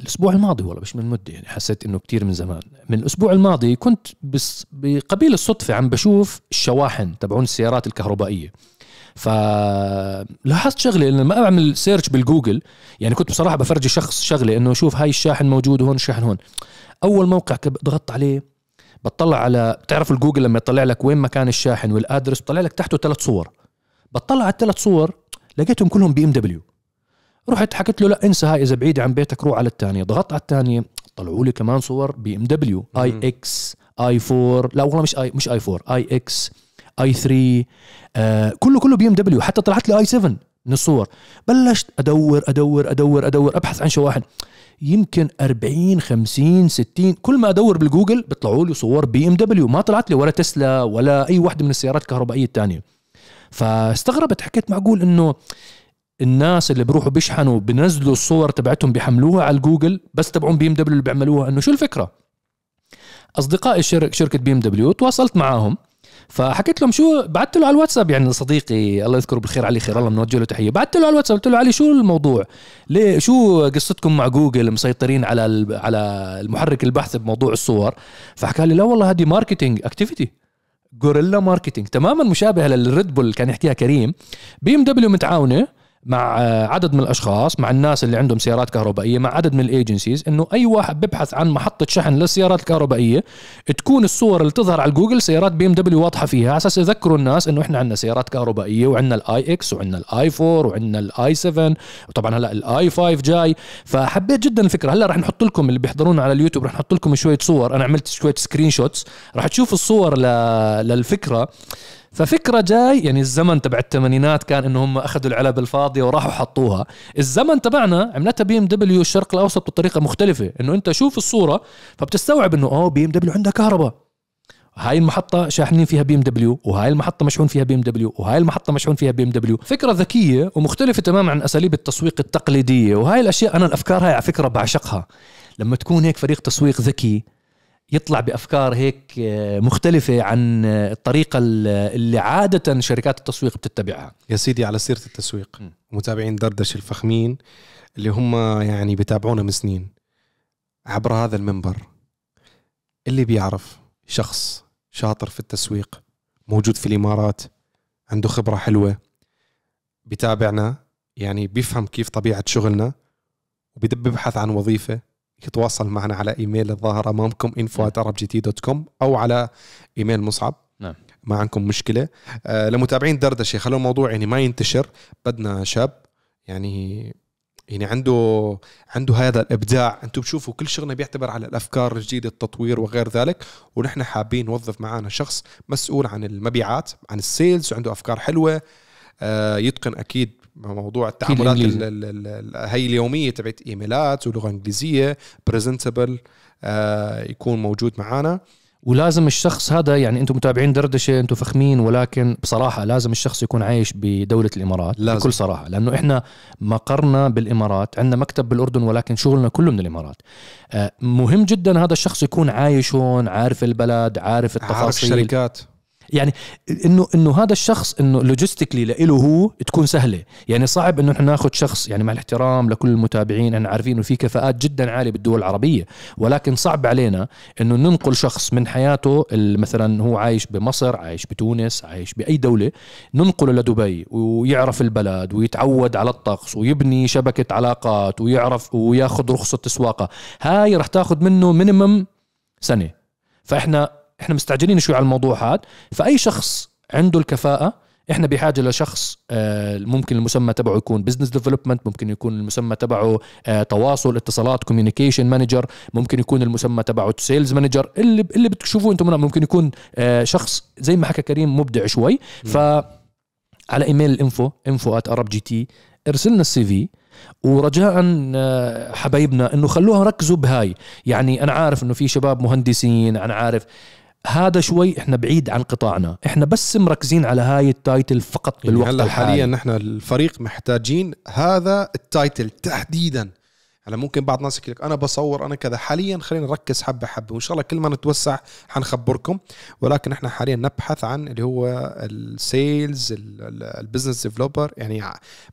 الأسبوع الماضي والله مش من مدة يعني حسيت إنه كتير من زمان. من الأسبوع الماضي كنت بس بقبيل الصدفة عم بشوف الشواحن تبعون السيارات الكهربائية. فلاحظت شغلة انه ما بعمل search بالجوجل يعني كنت بصراحة بفرجي شخص شغلة إنه شوف هاي الشاحن موجود وهون الشاحن هون. أول موقع ضغطت عليه بطلع على بتعرف الجوجل لما يطلع لك وين مكان الشاحن وال address بطلع لك تحته ثلاث صور. بطلع على الثلاث صور لقيتهم كلهم بي إم دبليو. رحت حكيت له لا انسى هاي إذا بعيده عن بيتك روح على الثانية ضغطت على الثانية طلعوا لي كمان صور بي ام دبليو اي. إكس اي 4 لا والله مش اي مش اي 4 اي إكس اي 3 آه كله كله بي ام دبليو حتى طلعت لي i 7 من الصور. بلشت أدور أدور أدور أدور أبحث عن شواحن. يمكن 40 50 60 كل ما أدور بالجوجل بيطلعوا لي صور بي ام دبليو ما طلعت لي ولا تسلا ولا أي واحدة من السيارات الكهربائية الثانية فاستغربت حكيت معقول إنه الناس اللي بروحوا بيشحنوا بنزلوا الصور تبعتهم بيحملوها على الجوجل بس تبعون بي إم دبليو اللي بيعملوها. إنه شو الفكرة؟ اصدقائي شركة بي إم دبليو تواصلت معاهم. فحكيت لهم شو بعثت له على الواتساب. يعني صديقي الله يذكره بالخير علي خير الله بنوجه له تحية. بعثت له على الواتساب قلت له علي شو الموضوع؟ ليه؟ شو قصتكم مع جوجل؟ مسيطرين على على المحرك البحث بموضوع الصور. فحكى لي لا والله هذه marketing activity guerrilla marketing تماما مشابهة للريد بول كان يحكيها كريم. بي إم دبليو متعاونة. مع عدد من الأشخاص مع الناس اللي عندهم سيارات كهربائية مع عدد من ال agencies إنه أي واحد ببحث عن محطة شحن للسيارات الكهربائية تكون الصور اللي تظهر على جوجل سيارات بي إم دبليو واضحة فيها. على أساس يذكروا الناس إنه إحنا عندنا سيارات كهربائية وعندنا ال iX وعندنا ال i4 وعندنا ال i7 وطبعا هلأ ال i5 جاي. فحبيت جدا الفكرة. هلأ رح نحط لكم اللي بيحضرونا على اليوتيوب رح نحط لكم شوية صور. أنا عملت شوية screenshots رح تشوفوا الصور ل... للفكرة. ففكرة جاي يعني الزمن تبع الثمانينات كان إنه هم أخذوا العلب الفاضية وراحوا حطوها. الزمن تبعنا عملتها بي إم دبليو الشرق الأوسط بطريقة مختلفة إنه أنت شوف الصورة فبتستوعب إنه أوه بي إم دبليو عندها كهرباء. هاي المحطة شاحنين فيها بي إم دبليو وهاي المحطة مشحون فيها بي إم دبليو وهاي المحطة مشحون فيها بي إم دبليو. فكرة ذكية ومختلفة تماما عن أساليب التسويق التقليدية وهاي الأشياء أنا الأفكار هاي على فكرة بعشقها. لما تكون هيك فريق تسويق ذكي يطلع بأفكار هيك آه، مختلفة عن آه، الطريقة ال- اللي عادة شركات التسويق بتتبعها. يا سيدي على سيرة التسويق. متابعين دردش الفخمين اللي هم يعني بتابعونا من سنين. عبر هذا المنبر اللي بيعرف شخص شاطر في التسويق موجود في الإمارات عنده خبرة حلوة بتابعنا يعني بيفهم كيف طبيعة شغلنا وبيبحث عن وظيفة يتواصل معنا على إيميل الظاهر امامكم info@arabgt.com أو على إيميل مصعب. نعم. ما عندكم مشكلة. آه لمتابعين دردشة خلوا الموضوع يعني ما ينتشر. بدنا شاب يعني يعني عنده عنده هذا الإبداع. أنتم بتشوفوا كل شغلنا بيعتبر على الأفكار الجديده التطوير وغير ذلك. ونحن حابين نوظف معنا شخص مسؤول عن المبيعات عن السيلز وعنده أفكار حلوة. آه يتقن أكيد موضوع التعاملات هي اليومية تبعت إيميلات ولغة إنجليزية بريزنتبل آه يكون موجود معنا ولازم الشخص هذا يعني أنتم متابعين دردشة أنتم فخمين ولكن بصراحة لازم الشخص يكون عايش بدولة الإمارات لازم. بكل صراحة لأنه إحنا مقرنا بالإمارات عندنا مكتب بالأردن ولكن شغلنا كله من الامارات آه، مهم جدا هذا الشخص يكون عايش هون عارف البلد عارف عارف التفاصيل. الشركات. يعني انه إنه هذا الشخص إنه logistically له هو تكون سهلة. يعني صعب إنه إحنا ناخذ شخص يعني مع الاحترام لكل المتابعين إحنا عارفين إنه في كفاءات جدا عالية بالدول العربية. ولكن صعب علينا إنه ننقل شخص من حياته مثلا هو عايش بمصر عايش بتونس عايش بأي دولة ننقله لدبي ويعرف البلد ويتعود على الطقس ويبني شبكة علاقات ويعرف وياخذ رخصة سواقه هاي رح تاخذ منه minimum سنة. فإحنا إحنا مستعجلين شوي على الموضوع هذا. فأي شخص عنده الكفاءة إحنا بحاجة لشخص آه، ممكن المسمى تبعه يكون business development ممكن يكون المسمى تبعه آه، تواصل اتصالات communication manager ممكن يكون المسمى تبعه sales manager اللي اللي بتشوفوه أنتم ممكن يكون آه، شخص زي ما حكى كريم مبدع شوي. ف على إيميل ال info info @arab GT ارسلنا ال CV. ورجاء حبايبنا إنه خلوها ركزوا بهاي. يعني أنا عارف إنه في شباب مهندسين أنا عارف هذا شوي إحنا بعيد عن قطاعنا. إحنا بس مركزين على هاي ال title فقط يعني بالوقت هلا الحالي. حاليا نحن الفريق محتاجين هذا ال title تحديدا. هلا ممكن بعض الناس يحكي لك أنا بصور أنا كذا. حاليا خلينا نركز حبة حبة. وإن شاء الله كل ما نتوسع حنخبركم. ولكن إحنا حاليا نبحث عن اللي هو ال sales ال business developer. يعني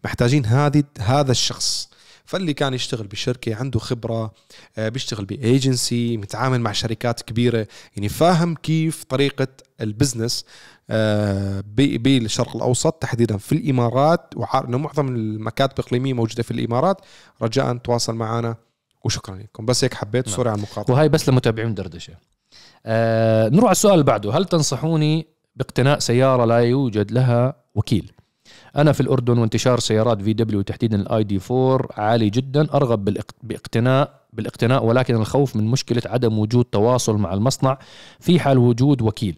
محتاجين هذه هذا الشخص. فاللي كان يشتغل بشركة عنده خبرة آه، بيشتغل بايجنسي متعامل مع شركات كبيرة يعني فاهم كيف طريقة ال business آه، بالشرق الأوسط تحديدا في الإمارات وعارف إنه معظم المكاتب الإقليمية موجودة في الإمارات. رجاء تواصل معنا وشكرا لكم. بس هيك حبيت نعم. sorry على المقاطعة. وهاي بس لمتابعين دردشة. آه نروح على السؤال اللي بعده. هل تنصحوني باقتناء سيارة لا يوجد لها وكيل؟ أنا في الأردن وانتشار سيارات VW تحديدا ال ID 4 عالي جدا أرغب باقتناء بالاقتناء ولكن الخوف من مشكلة عدم وجود تواصل مع المصنع في حال وجود وكيل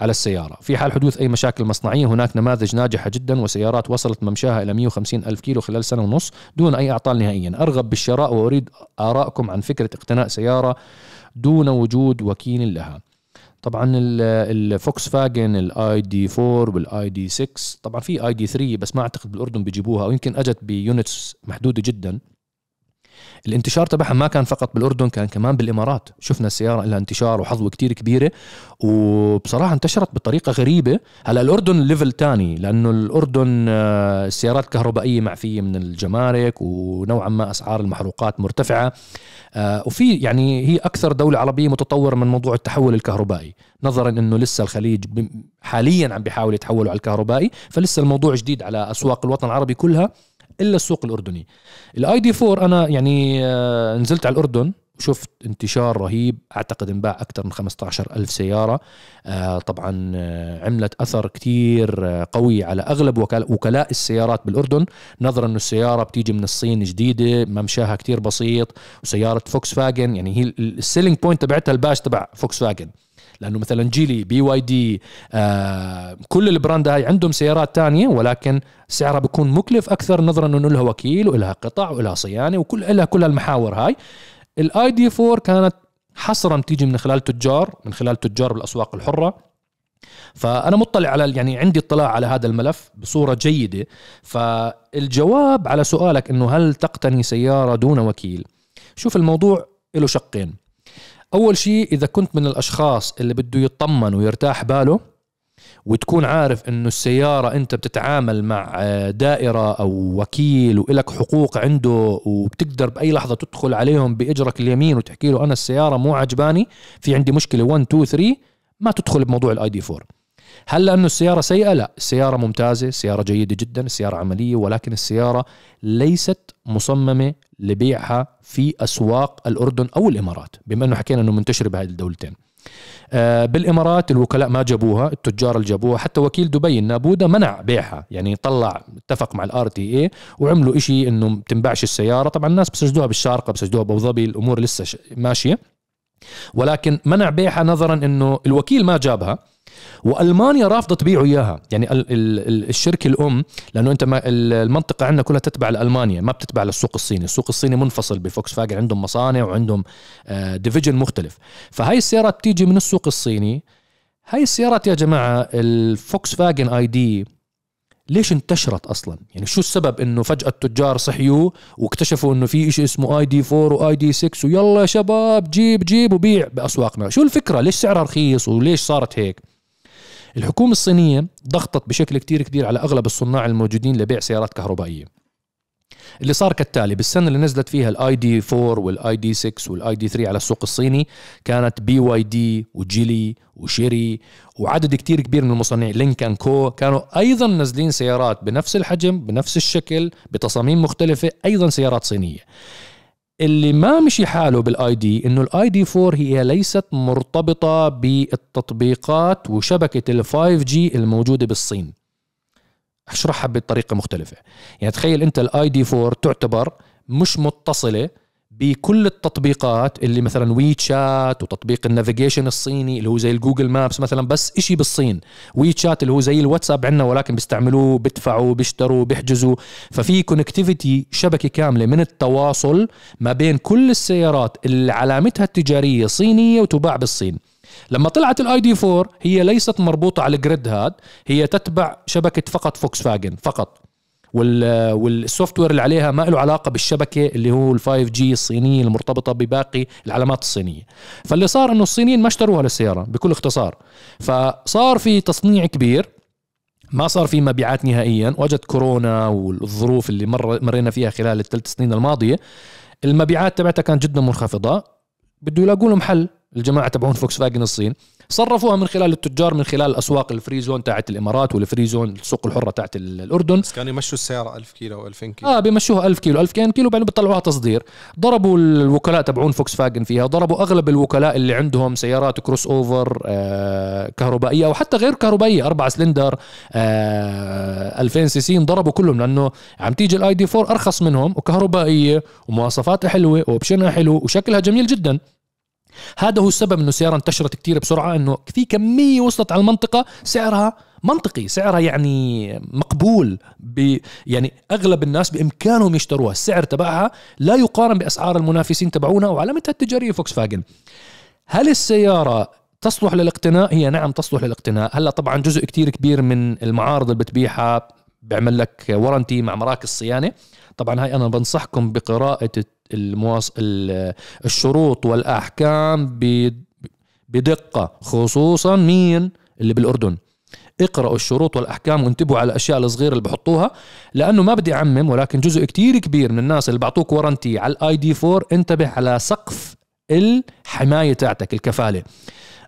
على السيارة. في حال حدوث أي مشاكل مصنعية هناك نماذج ناجحة جدا وسيارات وصلت ممشاها إلى 150 ألف كيلو خلال سنة ونص دون أي أعطال نهائيا. أرغب بالشراء وأريد آراءكم عن فكرة اقتناء سيارة دون وجود وكيل لها. طبعا ال- الفوكس فاجن ال ID 4 وال ID 6 طبعا في ID 3 بس ما أعتقد بالأردن بيجيبوها أو يمكن اجت ب units محدودة جدا. الانتشار تبعها ما كان فقط بالأردن كان كمان بالإمارات. شفنا السيارة لها انتشار وحظوة كتير كبيرة وبصراحة انتشرت بطريقة غريبة. هلأ الأردن level تاني لأنه الأردن آه، السيارات الكهربائية معفية من الجمارك ونوعا ما أسعار المحروقات مرتفعة. آه، وفي يعني هي أكثر دولة عربية متطورة من موضوع التحول الكهربائي. نظرا إنه لسه الخليج حاليا عم بيحاول يتحولوا على الكهربائي فلسه الموضوع جديد على أسواق الوطن العربي كلها. إلا السوق الأردني. الاي دي 4 أنا يعني آه، نزلت على الأردن وشفت انتشار رهيب. أعتقد انباع أكثر من 15 ألف سيارة. آه، طبعا آه، عملت أثر كتير قوي على أغلب وكلاء السيارات بالأردن. نظرا إنه السيارة بتيجي من الصين جديدة ممشاها كتير بسيط وسيارة فوكس فاجن يعني هي ال selling point تبعتها الباش تبع فوكس فاجن لأنه مثلا جيلي بي واي دي آه كل ال brand هاي عندهم سيارات تانية ولكن سعرها بيكون مكلف أكثر نظرا إنه لها وكيل ولها قطع ولها صيانة وكل لها كل المحاور هاي. ال ID 4 كانت حصرا تيجي من خلال تجار من خلال تجار بالأسواق الحرة. فأنا مطلع على يعني عندي اطلاع على هذا الملف بصورة جيدة. فالجواب على سؤالك إنه هل تقتني سيارة دون وكيل؟ شوف الموضوع له شقين. أول شيء إذا كنت من الأشخاص اللي بده يطمن ويرتاح باله وتكون عارف إنه السيارة أنت بتتعامل مع آه، دائرة أو وكيل وإلك حقوق عنده وبتقدر بأي لحظة تدخل عليهم بإجرك اليمين وتحكي له أنا السيارة مو عجباني في عندي مشكلة 1 2 3 ما تدخل بموضوع ال ID 4 هل لأنه السيارة سيئة؟ لا. السيارة ممتازة السيارة جيدة جدا السيارة عملية ولكن السيارة ليست مصممة لبيعها في أسواق الأردن أو الإمارات بما إنه حكينا إنه منتشره بهذه الدولتين. آه، بالإمارات الوكلاء ما جابوها التجار اللي جابوها حتى وكيل دبي النابوده منع بيعها يعني طلع اتفق مع ال RTA وعملوا إشي إنه تنباعش السيارة. طبعا الناس بتجدوها بالشارقة بتجدوها بأبو ظبي الأمور لسه ماشية. ولكن منع بيعها نظرا إنه الوكيل ما جابها. وألمانيا رافضة تبيعوا إياها. يعني ال ال الشركة الأم لأنه أنت ما المنطقة عندنا كلها تتبع لألمانيا ما بتتبع للسوق الصيني. السوق الصيني منفصل بفوكس فاجن عندهم مصانع وعندهم division آه، مختلف. فهاي السيارات بتيجي من السوق الصيني. هاي السيارات يا جماعة الفوكس فاجن ID ليش انتشرت أصلا؟ يعني شو السبب إنه فجأة التجار صحيوا واكتشفوا إنه في شيء اسمه ID 4 و ID 6 ويلا يا شباب جيب جيب وبيع بأسواقنا؟ شو الفكرة؟ ليش سعرها رخيص وليش صارت هيك؟ الحكومة الصينية ضغطت بشكل كتير كبير على أغلب الصناع الموجودين لبيع سيارات كهربائية. اللي صار كالتالي بالسنة اللي نزلت فيها ال ID 4 وال ID 6 وال ID 3 على السوق الصيني كانت بي واي دي وجيلي وشيري وعدد كتير كبير من المصنعين لينك آند كو كانوا أيضا نازلين سيارات بنفس الحجم بنفس الشكل بتصاميم مختلفة أيضا سيارات صينية. اللي ما مشي حاله بال ID انه ال ID 4 هي ليست مرتبطة بالتطبيقات وشبكة ال 5 G الموجودة بالصين. أشرحها بطريقة مختلفة. يعني تخيل أنت ال ID 4 تعتبر مش متصلة بكل التطبيقات اللي مثلا WeChat وتطبيق ال navigation الصيني اللي هو زي ال Google Maps مثلا بس إشي بالصين. WeChat اللي هو زي الواتساب عندنا ولكن بيستعملوه بيدفعوا بيشتروا بيحجزوا. ففي connectivity شبكة كاملة من التواصل ما بين كل السيارات اللي علامتها التجارية صينية وتباع بالصين. لما طلعت ال ID 4 هي ليست مربوطة على ال grid هاد هي تتبع شبكة فقط فوكس فاجن فقط. وال software اللي عليها ما له علاقة بالشبكة اللي هو ال 5 G الصينية المرتبطة بباقي العلامات الصينية. فاللي صار إنه الصينيين ما اشتروها للسيارة بكل اختصار. فصار في تصنيع كبير ما صار في مبيعات نهائيا وجت كورونا والظروف اللي مر مرينا فيها خلال الثلاث سنين الماضية. المبيعات تبعتها كانت جدا منخفضة. بده يلاقوا لهم حل. الجماعة تبعون فوكس فاجن الصين صرفوها من خلال التجار من خلال الأسواق ال free zone تاعت الإمارات وال free zone السوق الحرة تاعت الأردن. بس كانوا يمشوا السياره 1000 كيلو و2000 كيلو. آه بيمشوها 1000 كيلو 2000 كيلو بعدين بيطلعوها تصدير. ضربوا الوكلاء تبعون فوكس فاجن فيها ضربوا أغلب الوكلاء اللي عندهم سيارات crossover آه كهربائية أو حتى غير كهربائية أربع سلندر آه 2000 CC ضربوا كلهم لأنه عم تيجي ال ID 4 أرخص منهم وكهربائية ومواصفاتها حلوة و option ها حلو وشكلها جميل جدا. هذا هو السبب إنه السياره انتشرت كثير بسرعة إنه في كمية وصلت على المنطقة سعرها منطقي سعرها يعني مقبول ب يعني أغلب الناس بإمكانهم يشتروها. السعر تبعها لا يقارن بأسعار المنافسين تبعونا وعلامتها التجارية فوكس فاجن هالسيارة تصلح للاقتناء؟ هي نعم تصلح للاقتناء. هلأ طبعا جزء كتير كبير من المعارض اللي بتبيعها بيعمل لك ورنتي مع مراكز صيانة. طبعا هاي أنا بنصحكم بقراءة المواص... الشروط والأحكام بدقة خصوصا مين؟ اللي بالأردن. اقرأوا الشروط والأحكام وانتبهوا على الأشياء الصغيرة اللي بحطوها لأنه ما بدي أعمم ولكن جزء كتير كبير من الناس اللي بعطوك ورنتي على الاي دي 4 انتبه على سقف الحماية تاعتك الكفالة.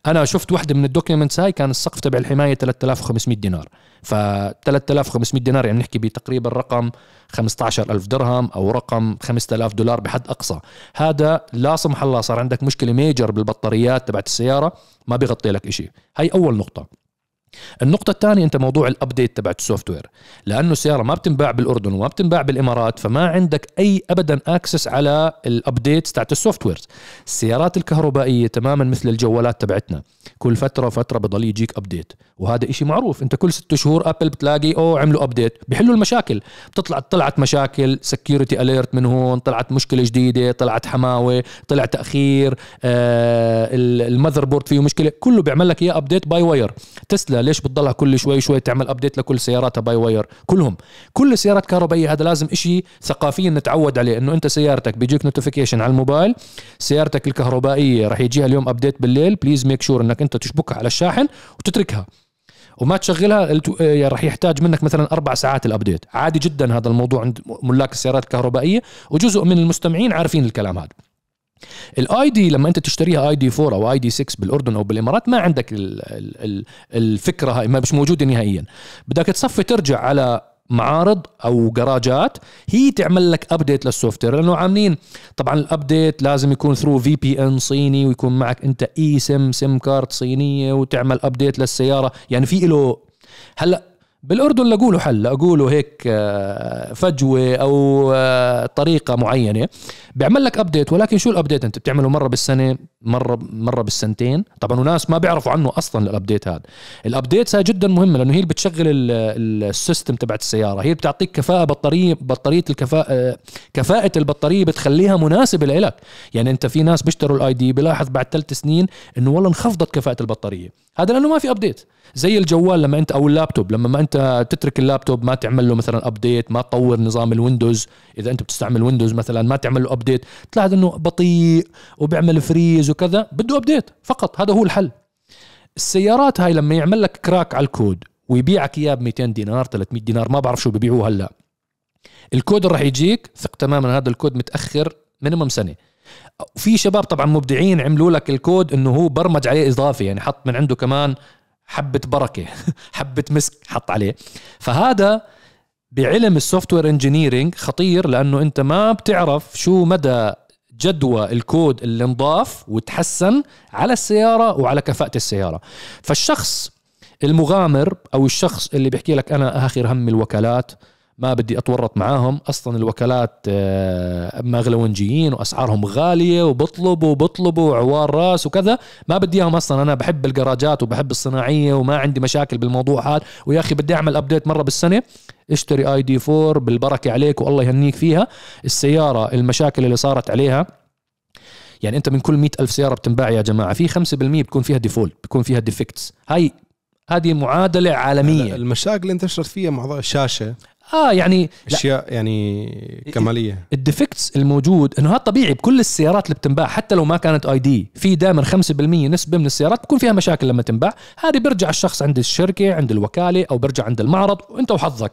أنا شفت واحدة من ال documents هاي كان السقف تبع الحماية 3500 دينار. ف 3500 دينار يعني نحكي بتقريبا رقم 15000 درهم أو رقم 5000 دولار بحد أقصى. هذا لا سمح الله صار عندك مشكلة major بالبطاريات تبعت السيارة ما بيغطي لك شيء هاي أول نقطة. النقطة الثانية أنت موضوع ال update تبعت ال software لأنه السيارة ما بتنباع بالأردن وما بتنباع بالإمارات فما عندك أي أبدا access على ال update تبعت ال software السيارات الكهربائية تماما مثل الجوالات تبعتنا. كل فترة وفترة بضل يجيك update وهذا إشي معروف. أنت كل ست شهور Apple بتلاقي أو عملوا update بيحلوا المشاكل. بتطلع طلعت مشاكل security alert من هون طلعت مشكلة جديدة طلعت حماوة طلع تأخير آه ال motherboard فيه مشكلة. كله بيعمل لك إياه update by wire تسلا ليش بتضلها كل شوي شوي تعمل update لكل سياراتها by wire كلهم. كل السيارات كهربائية هذا لازم إشي ثقافيا نتعود عليه إنه أنت سيارتك بيجيك notification على الموبايل سيارتك الكهربائية راح يجيها اليوم update بالليل please make sure إنك أنت تشبكها على الشاحن وتتركها. وما تشغلها يعني راح يحتاج منك مثلا أربع ساعات ال update عادي جدا هذا الموضوع عند ملاك السيارات الكهربائية وجزء من المستمعين عارفين الكلام هذا. ال ID لما أنت تشتريها ID 4 أو ID 6 بالأردن أو بالإمارات ما عندك ال ال الفكرة هاي ما مش موجودة نهائيا. بدك تصفي ترجع على معارض أو جراجات هي تعمل لك update لل software لأنه عاملين طبعا ال update لازم يكون through VPN صيني ويكون معك أنت e-SIM SIM card صينية وتعمل update للسيارة يعني في له هلأ بالأردن لاقوا له حل لاقوا له هيك آه، فجوة أو آه، طريقة معينة. بيعمل لك update ولكن شو ال update أنت؟ بتعمله مرة بالسنة مرة مرة بالسنتين؟ طبعا وناس ما بيعرفوا عنه أصلا ال update هذا. ال update هاي جدا مهمة لأنه هي اللي بتشغل ال system تبعت السيارة. هي بتعطيك كفاءة بطارية بطارية الكفاءة آه، كفاءة البطارية بتخليها مناسبة لإلك. يعني أنت في ناس بيشتروا ال ID بلاحظ بعد ثلاث سنين إنه والله انخفضت كفاءة البطارية. هذا لأنه ما في update زي الجوال لما انت أو اللابتوب لما ما انت تترك اللابتوب ما تعمل له مثلا update ما تطور نظام ال Windows. إذا انت بتستعمل Windows مثلا ما تعمل له update تلاحظ إنه بطيء وبيعمل freeze وكذا بده update فقط. هذا هو الحل. السيارات هاي لما يعمل لك crack على الكود ويبيعك إياه ب 200 دينار 300 دينار ما بعرف شو ببيعوه هلأ. الكود اللي راح يجيك ثق تماما هذا الكود متأخر minimum سنة. في شباب طبعا مبدعين عملوا لك الكود إنه هو برمج عليه إضافي يعني حط من عنده كمان حبة بركة حبة مسك حط عليه. فهذا بعلم ال software engineering خطير لأنه أنت ما بتعرف شو مدى جدوى الكود اللي انضاف وتحسن على السيارة وعلى كفاءة السيارة. فالشخص المغامر أو الشخص اللي بيحكي لك أنا آخر هم الوكالات ما بدي أتورط معاهم. أصلا الوكالات آه، مغلونجيين وأسعارهم غالية وبطلبوا وبطلبوا عوار راس وكذا. ما بدي إياهم أصلا. أنا بحب الجراجات وبحب الصناعية وما عندي مشاكل بالموضوع هذا. ويا أخي بدي أعمل update مرة بالسنة. اشتري ID 4 بالبركة عليك والله يهنيك فيها. السيارة المشاكل اللي صارت عليها. يعني أنت من كل مئة ألف سيارة بتنباع يا جماعة في 5% بيكون فيها default بيكون فيها defects هاي هذه معادلة عالمية. المشاكل اللي انتشرت فيها موضوع الشاشة آه يعني أشياء يعني كمالية. ال defects الموجود إنه هذا طبيعي بكل السيارات اللي بتنباع حتى لو ما كانت ID في دائما 5% نسبة من السيارات بكون فيها مشاكل لما تنباع. هذه بيرجع الشخص عند الشركة عند الوكالة أو بيرجع عند المعرض وأنت وحظك.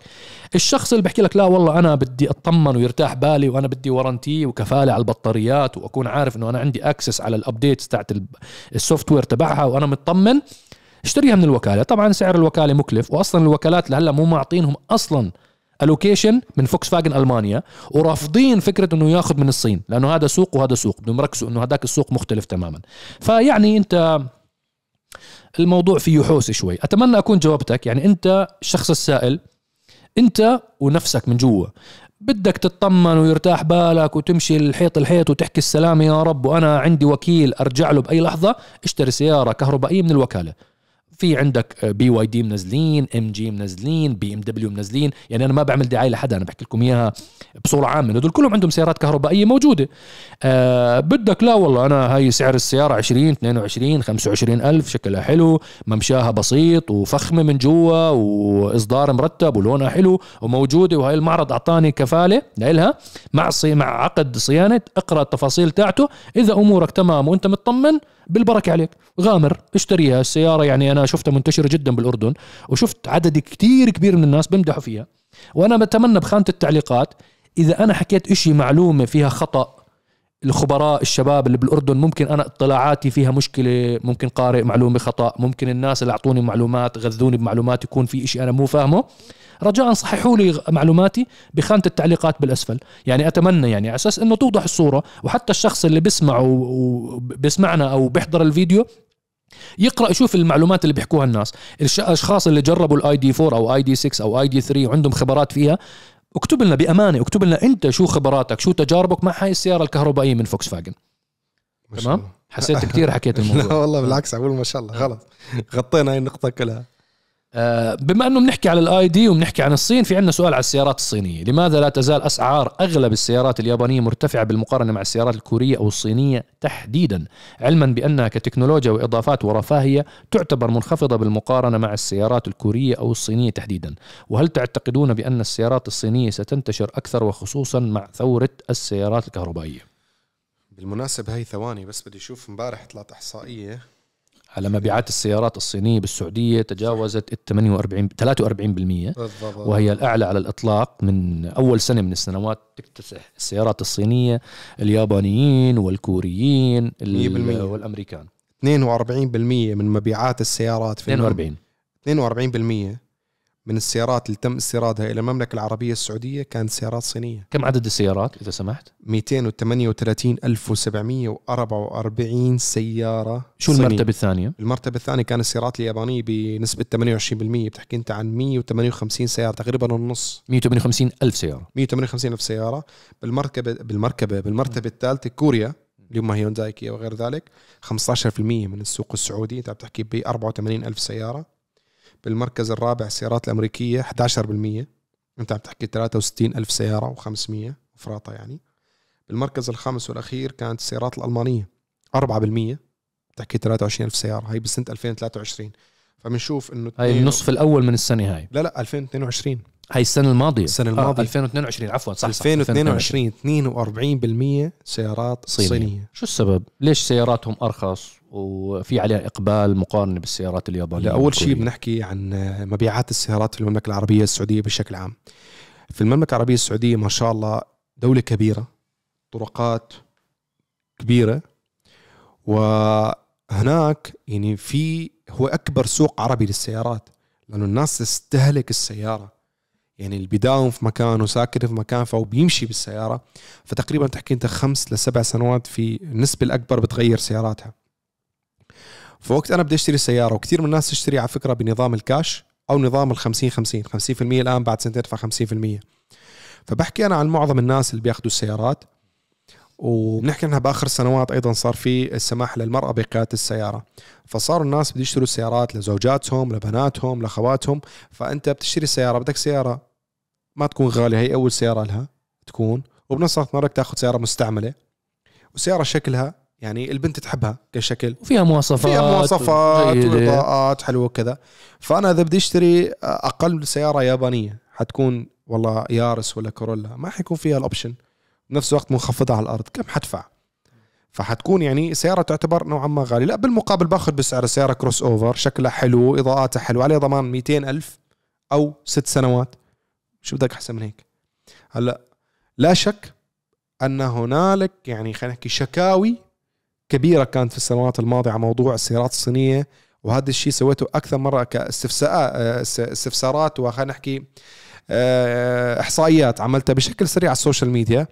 الشخص اللي بحكي لك لا والله أنا بدي أطمن ويرتاح بالي وأنا بدي warranty وكفالة على البطاريات وأكون عارف إنه أنا عندي access على ال updates تاعت ال software تبعها وأنا مطمن اشتريها من الوكالة. طبعا سعر الوكالة مكلف واصلا الوكالات لهلأ مو معطينهم أصلا الوكيشن من فوكس فاجن المانيا ورافضين فكرة إنه ياخذ من الصين لأنه هذا سوق وهذا سوق بدهم يركزوا إنه هذاك السوق مختلف تماما. فيعني أنت الموضوع فيه حوسه شوي. أتمنى أكون جاوبتك يعني أنت الشخص السائل أنت ونفسك من جوا. بدك تطمن ويرتاح بالك وتمشي الحيط الحيط وتحكي السلام يا رب وأنا عندي وكيل أرجع له بأي لحظة اشتري سيارة كهربائية من الوكالة. في عندك بي واي دي منزلين ام جي منزلين بي ام دبليو منزلين. يعني أنا ما بعمل دعاية لحدا أنا بحكي لكم إياها بصورة عامة. انه دول كلهم عندهم سيارات كهربائية موجودة. آه بدك لا والله أنا هاي سعر السيارة 20 22 25 ألف شكلها حلو ممشاها بسيط وفخمة من جوا وإصدار مرتب ولونها حلو وموجودة وهاي المعرض أعطاني كفالة لها مع صي مع عقد صيانة اقرأ التفاصيل تاعته. إذا أمورك تمام وأنت مطمن بالبركة عليك. غامر اشتريها. السيارة يعني أنا شفتها منتشره جدا بالأردن وشفت عدد كتير كبير من الناس بمدحوا فيها. وأنا بتمنى بخانة التعليقات إذا أنا حكيت إشي معلومة فيها خطأ الخبراء الشباب اللي بالأردن ممكن أنا اطلاعاتي فيها مشكلة ممكن قارئ معلومة خطأ ممكن الناس اللي أعطوني معلومات غذوني بمعلومات يكون في إشي أنا مو فاهمه. رجاء صححوا لي معلوماتي بخانة التعليقات بالأسفل. يعني أتمنى يعني على أساس إنه توضح الصورة وحتى الشخص اللي بيسمع وبيسمعنا أو بيحضر الفيديو يقرأ يشوف المعلومات اللي بيحكوها الناس. الأشخاص اللي جربوا الاي دي 4 أو اي دي 6 أو اي دي 3 وعندهم خبرات فيها اكتب لنا بأمانة اكتب لنا أنت شو خبراتك شو تجاربك مع هاي السيارة الكهربائية من فوكس فاجن تمام؟ حسيت كثير حكيت الموضوع. لا والله بالعكس أقول ما شاء الله خلص غطينا هاي النقطة كلها. بما أنه بنحكي على الاي دي وبنحكي عن الصين في عندنا سؤال على السيارات الصينية. لماذا لا تزال أسعار أغلب السيارات اليابانية مرتفعة بالمقارنة مع السيارات الكورية أو الصينية تحديدا؟ علما بانها كتكنولوجيا وإضافات ورفاهية تعتبر منخفضة بالمقارنة مع السيارات الكورية أو الصينية تحديدا. وهل تعتقدون بأن السيارات الصينية ستنتشر أكثر وخصوصا مع ثورة السيارات الكهربائية؟ بالمناسبة هاي ثواني بس بدي أشوف امبارح طلعت إحصائية. على مبيعات السيارات الصينية بالسعودية تجاوزت ال 48 43% بالضبط. وهي الأعلى على الإطلاق من أول سنة من السنوات تكتسح السيارات الصينية اليابانيين والكوريين ال- 100%. والأمريكان. 42% من مبيعات السيارات في المم- 42 42% من السيارات اللي تم استيرادها إلى المملكة العربية السعودية كانت سيارات صينية. كم عدد السيارات إذا سمحت؟ 238744 سيارة شو صينية. المرتبه الثانية؟ المرتبة الثانية كانت السيارات اليابانية بنسبة 28% بتحكي أنت عن 158 سيارة تقريبا النص. 158 ألف سيارة. 158 ألف سيارة. بالمركبه بالمركبة بالمرتبة الثالثة كوريا اللي هم هيونداي كيا وغير ذلك 15% من السوق السعودي. انت بتحكي ب 84 ألف سيارة. بالمركز الرابع السيارات الأمريكية 11% أنت عم تحكي 63 ألف سيارة و500 أفراطة يعني. بالمركز الخامس والأخير كانت السيارات الألمانية 4% بتحكي 23 ألف سيارة. هي بسنة 2023 فبنشوف إنه هاي النصف الأول من السنة هاي. لا لا 2022 هاي السنة الماضية. السنة آه الماضية. 2022 عفوا صح صح 2022 42% سيارات صينية. صينية. شو السبب؟ ليش سياراتهم أرخص؟ وفي عليها إقبال مقارنة بالسيارات اليابانية لأول شيء؟ بنحكي عن مبيعات السيارات في المملكة العربية السعودية بشكل عام. في المملكة العربية السعودية ما شاء الله دولة كبيرة طرقات كبيرة وهناك يعني في هو أكبر سوق عربي للسيارات لأنه الناس تستهلك السيارة. يعني اللي بيداوم في مكان وساكن في مكان فهو بيمشي بالسيارة فتقريبا تحكي أنت خمس لسبع سنوات في النسبة الأكبر بتغير سياراتها. فوقت أنا بدي أشتري سياره وكثير من الناس تشتري على فكرة بنظام الكاش أو نظام ال 50 50 50% الآن بعد سنتين تدفع 50% فبحكي أنا عن معظم الناس اللي بيأخذوا السيارات وبنحكي عنها بآخر سنوات أيضا صار في السماح للمرأة بقياده السيارة. فصاروا الناس بده يشتروا السيارات لزوجاتهم لبناتهم لأخواتهم. فأنت بتشتري سياره بدك سيارة ما تكون غالية هي أول سيارة لها تكون. وبنفس الوقت بدك تاخذ سيارة مستعملة وسيارة شكلها يعني البنت تحبها كشكل. وفيها مواصفات فيها مواصفات. وإضاءات حلوة وكذا. فأنا إذا بدي أشتري أقل سيارة يابانية حتكون والله يارس ولا كورولا ما حيكون فيها الأوبشن. بنفس الوقت منخفضة على الأرض كم حدفع؟ فحتكون يعني سيارة تعتبر نوعا ما غالية. لا بالمقابل باخذ بسعر السياره كروس أوفر شكلها حلو إضاءاتها حلوة عليه ضمان 200 ألف أو ست سنوات. شو بدك أحسن من هيك؟ هلأ لا شك أن هنالك يعني خلينا نحكي شكاوي كبيرة كانت في السنوات الماضية على موضوع السيارات الصينية وهذا الشيء سويته أكثر مرة كاستفساء استفسارات وخلينا نحكي آه، إحصائيات عملتها بشكل سريع على السوشيال ميديا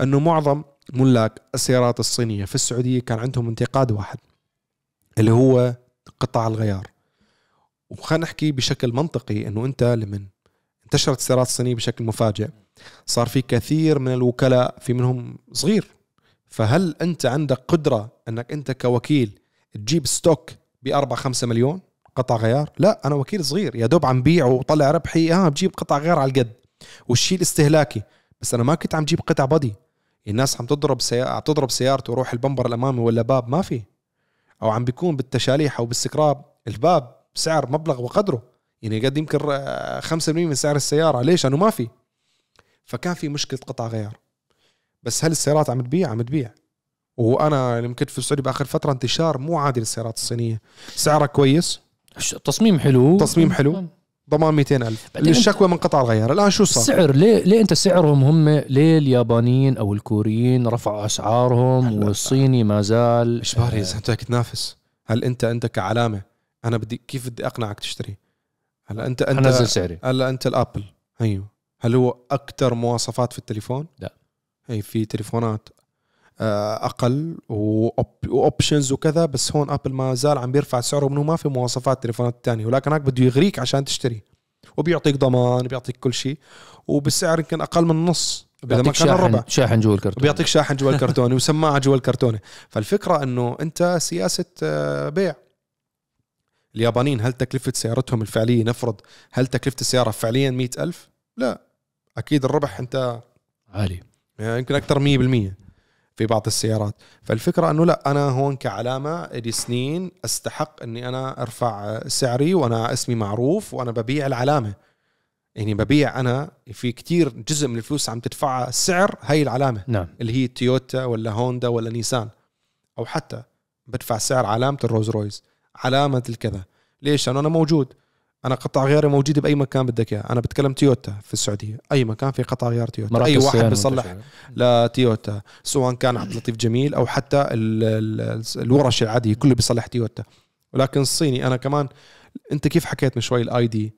إنه معظم ملاك السيارات الصينية في السعودية كان عندهم انتقاد واحد اللي هو قطع الغيار. وخلينا نحكي بشكل منطقي إنه أنت لمن انتشرت السيارات الصينية بشكل مفاجئ صار في كثير من الوكلاء في منهم صغير. فهل أنت عندك قدرة أنك أنت كوكيل تجيب stock ب 4 5 مليون قطع غيار؟ لا أنا وكيل صغير يا دوب عم بيع وطلع ربحي آه بجيب قطع غيار على القد. والشيء الاستهلاكي بس أنا ما كنت عم جيب قطع بدي الناس عم تضرب سيارة عم تضرب سيارته وروح البمبر الأمامي ولا باب ما في. أو عم بيكون بالتشاليح أو بالسكراب الباب بسعر مبلغ وقدره. يعني قد يمكن آه، 5% من سعر السيارة. ليش؟ لأنه ما في. فكان في مشكلة قطع غيار. بس هل السيارات عم تبيع؟ عم تبيع. وأنا يمكن في السعودية بآخر فترة انتشار مو عادي للسيارات الصينية. سعرها كويس. تصميم حلو. تصميم حلو. ضمان 200 ألف. بعدين أنت- الشكوى من قطع الغيار. الآن شو صار؟ السعر ليه ليه أنت سعرهم هم ليه اليابانيين أو الكوريين رفعوا أسعارهم. والصيني ما زال إجباري آه، إذا أنت بدك تنافس هل أنت أنت كعلامة أنا بدي كيف بدي أقنعك تشتري؟ هلا أنت أنت حنزل سعري. هلا أنت الأبل. أيوه. هل هو أكثر مواصفات في التليفون؟ لا. هي في تليفونات آه، أقل وأوب- وأوبشنز وكذا بس هون أبل ما زال عم بيرفع سعره منه ما في مواصفات التليفونات الثانية ولكن هناك بده يغريك عشان تشتري وبيعطيك ضمان بيعطيك كل شيء وبسعر يمكن أقل من النص إذا ما كان الربع. شاحن جوا الكرتون بيعطيك شاحن جوا الكرتونه وسماعة جوا الكرتونه فالفكرة إنه أنت سياسة آه، بيع. اليابانيين هل تكلفة سيارتهم الفعلية نفرض هل تكلفة السيارة فعليا مئة ألف؟ لا. أكيد الربح أنت عالي. يعني يمكن أكثر 100% في بعض السيارات. فالفكرة إنه لا أنا هون كعلامة لي سنين أستحق إني أنا أرفع سعري وأنا اسمي معروف وأنا ببيع العلامة. يعني ببيع أنا في كتير جزء من الفلوس عم تدفعها سعر هاي العلامة. نعم. اللي هي تويوتا ولا هوندا ولا نيسان. أو حتى بدفع سعر علامة الروز رويز علامة الكذا. ليش؟ لأنه أنا موجود. أنا قطع غياري موجوده بأي مكان بدك إياه. أنا بتكلم تويوتا في السعودية. أي مكان في قطع غيار تويوتا. أي واحد بيصلح. لتويوتا سواء كان عبد اللطيف جميل أو حتى ال- ال- الورش العاديه كله بيصلح تويوتا. ولكن الصيني أنا كمان أنت كيف حكيت من شوي الاي دي؟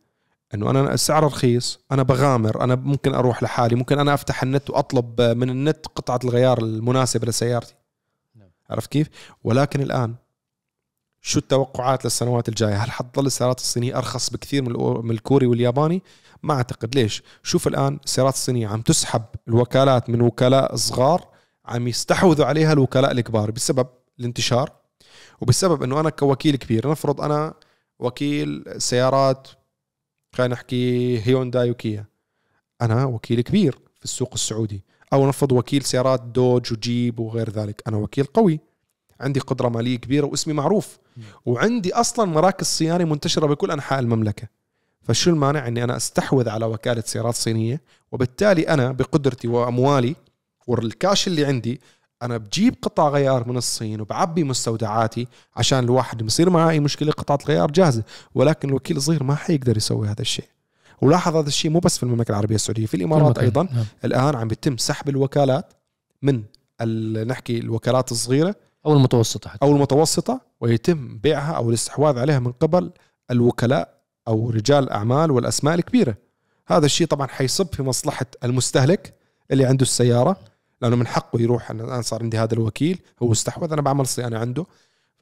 إنه أنا السعر رخيص أنا بغامر أنا ممكن أروح لحالي ممكن أنا أفتح النت وأطلب من النت قطعة الغيار المناسبة لسيارتي. نعم. عرفت كيف؟ ولكن الآن شو التوقعات للسنوات الجاية؟ هل حتظل السيارات الصينية أرخص بكثير من الكوري والياباني؟ ما أعتقد. ليش؟ شوف الآن السيارات الصينية عم تسحب الوكالات من وكلاء صغار عم يستحوذوا عليها الوكلاء الكبار بسبب الانتشار وبسبب إنه أنا كوكيل كبير نفرض أنا وكيل سيارات خلينا نحكي هيونداي وكيا. أنا وكيل كبير في السوق السعودي أو نفرض وكيل سيارات دوج وجيب وغير ذلك. أنا وكيل قوي. عندي قدرة مالية كبيرة واسمي معروف. وعندي أصلا مراكز صيانة منتشرة بكل أنحاء المملكة. فشو المانع إني أنا أستحوذ على وكالة سيارات صينية؟ وبالتالي أنا بقدرتي وأموالي والكاش اللي عندي أنا بجيب قطع غيار من الصين وبعبي مستودعاتي عشان الواحد بصير معاه اي مشكلة قطعة الغيار جاهزة. ولكن الوكيل الصغير ما حيقدر يسوي هذا الشيء. ولاحظ هذا الشيء مو بس في المملكة العربية السعودية في الإمارات أيضا. نعم. الآن عم بيتم سحب الوكالات من نحكي الوكالات الصغيرة أو المتوسطة حتى. أو المتوسطة ويتم بيعها أو الاستحواذ عليها من قبل الوكلاء أو رجال الأعمال والأسماء الكبيرة. هذا الشيء طبعا حيصب في مصلحة المستهلك اللي عنده السيارة لأنه من حقه يروح أنا الآن صار عندي هذا الوكيل هو استحوذ أنا بعمل صيانة عنده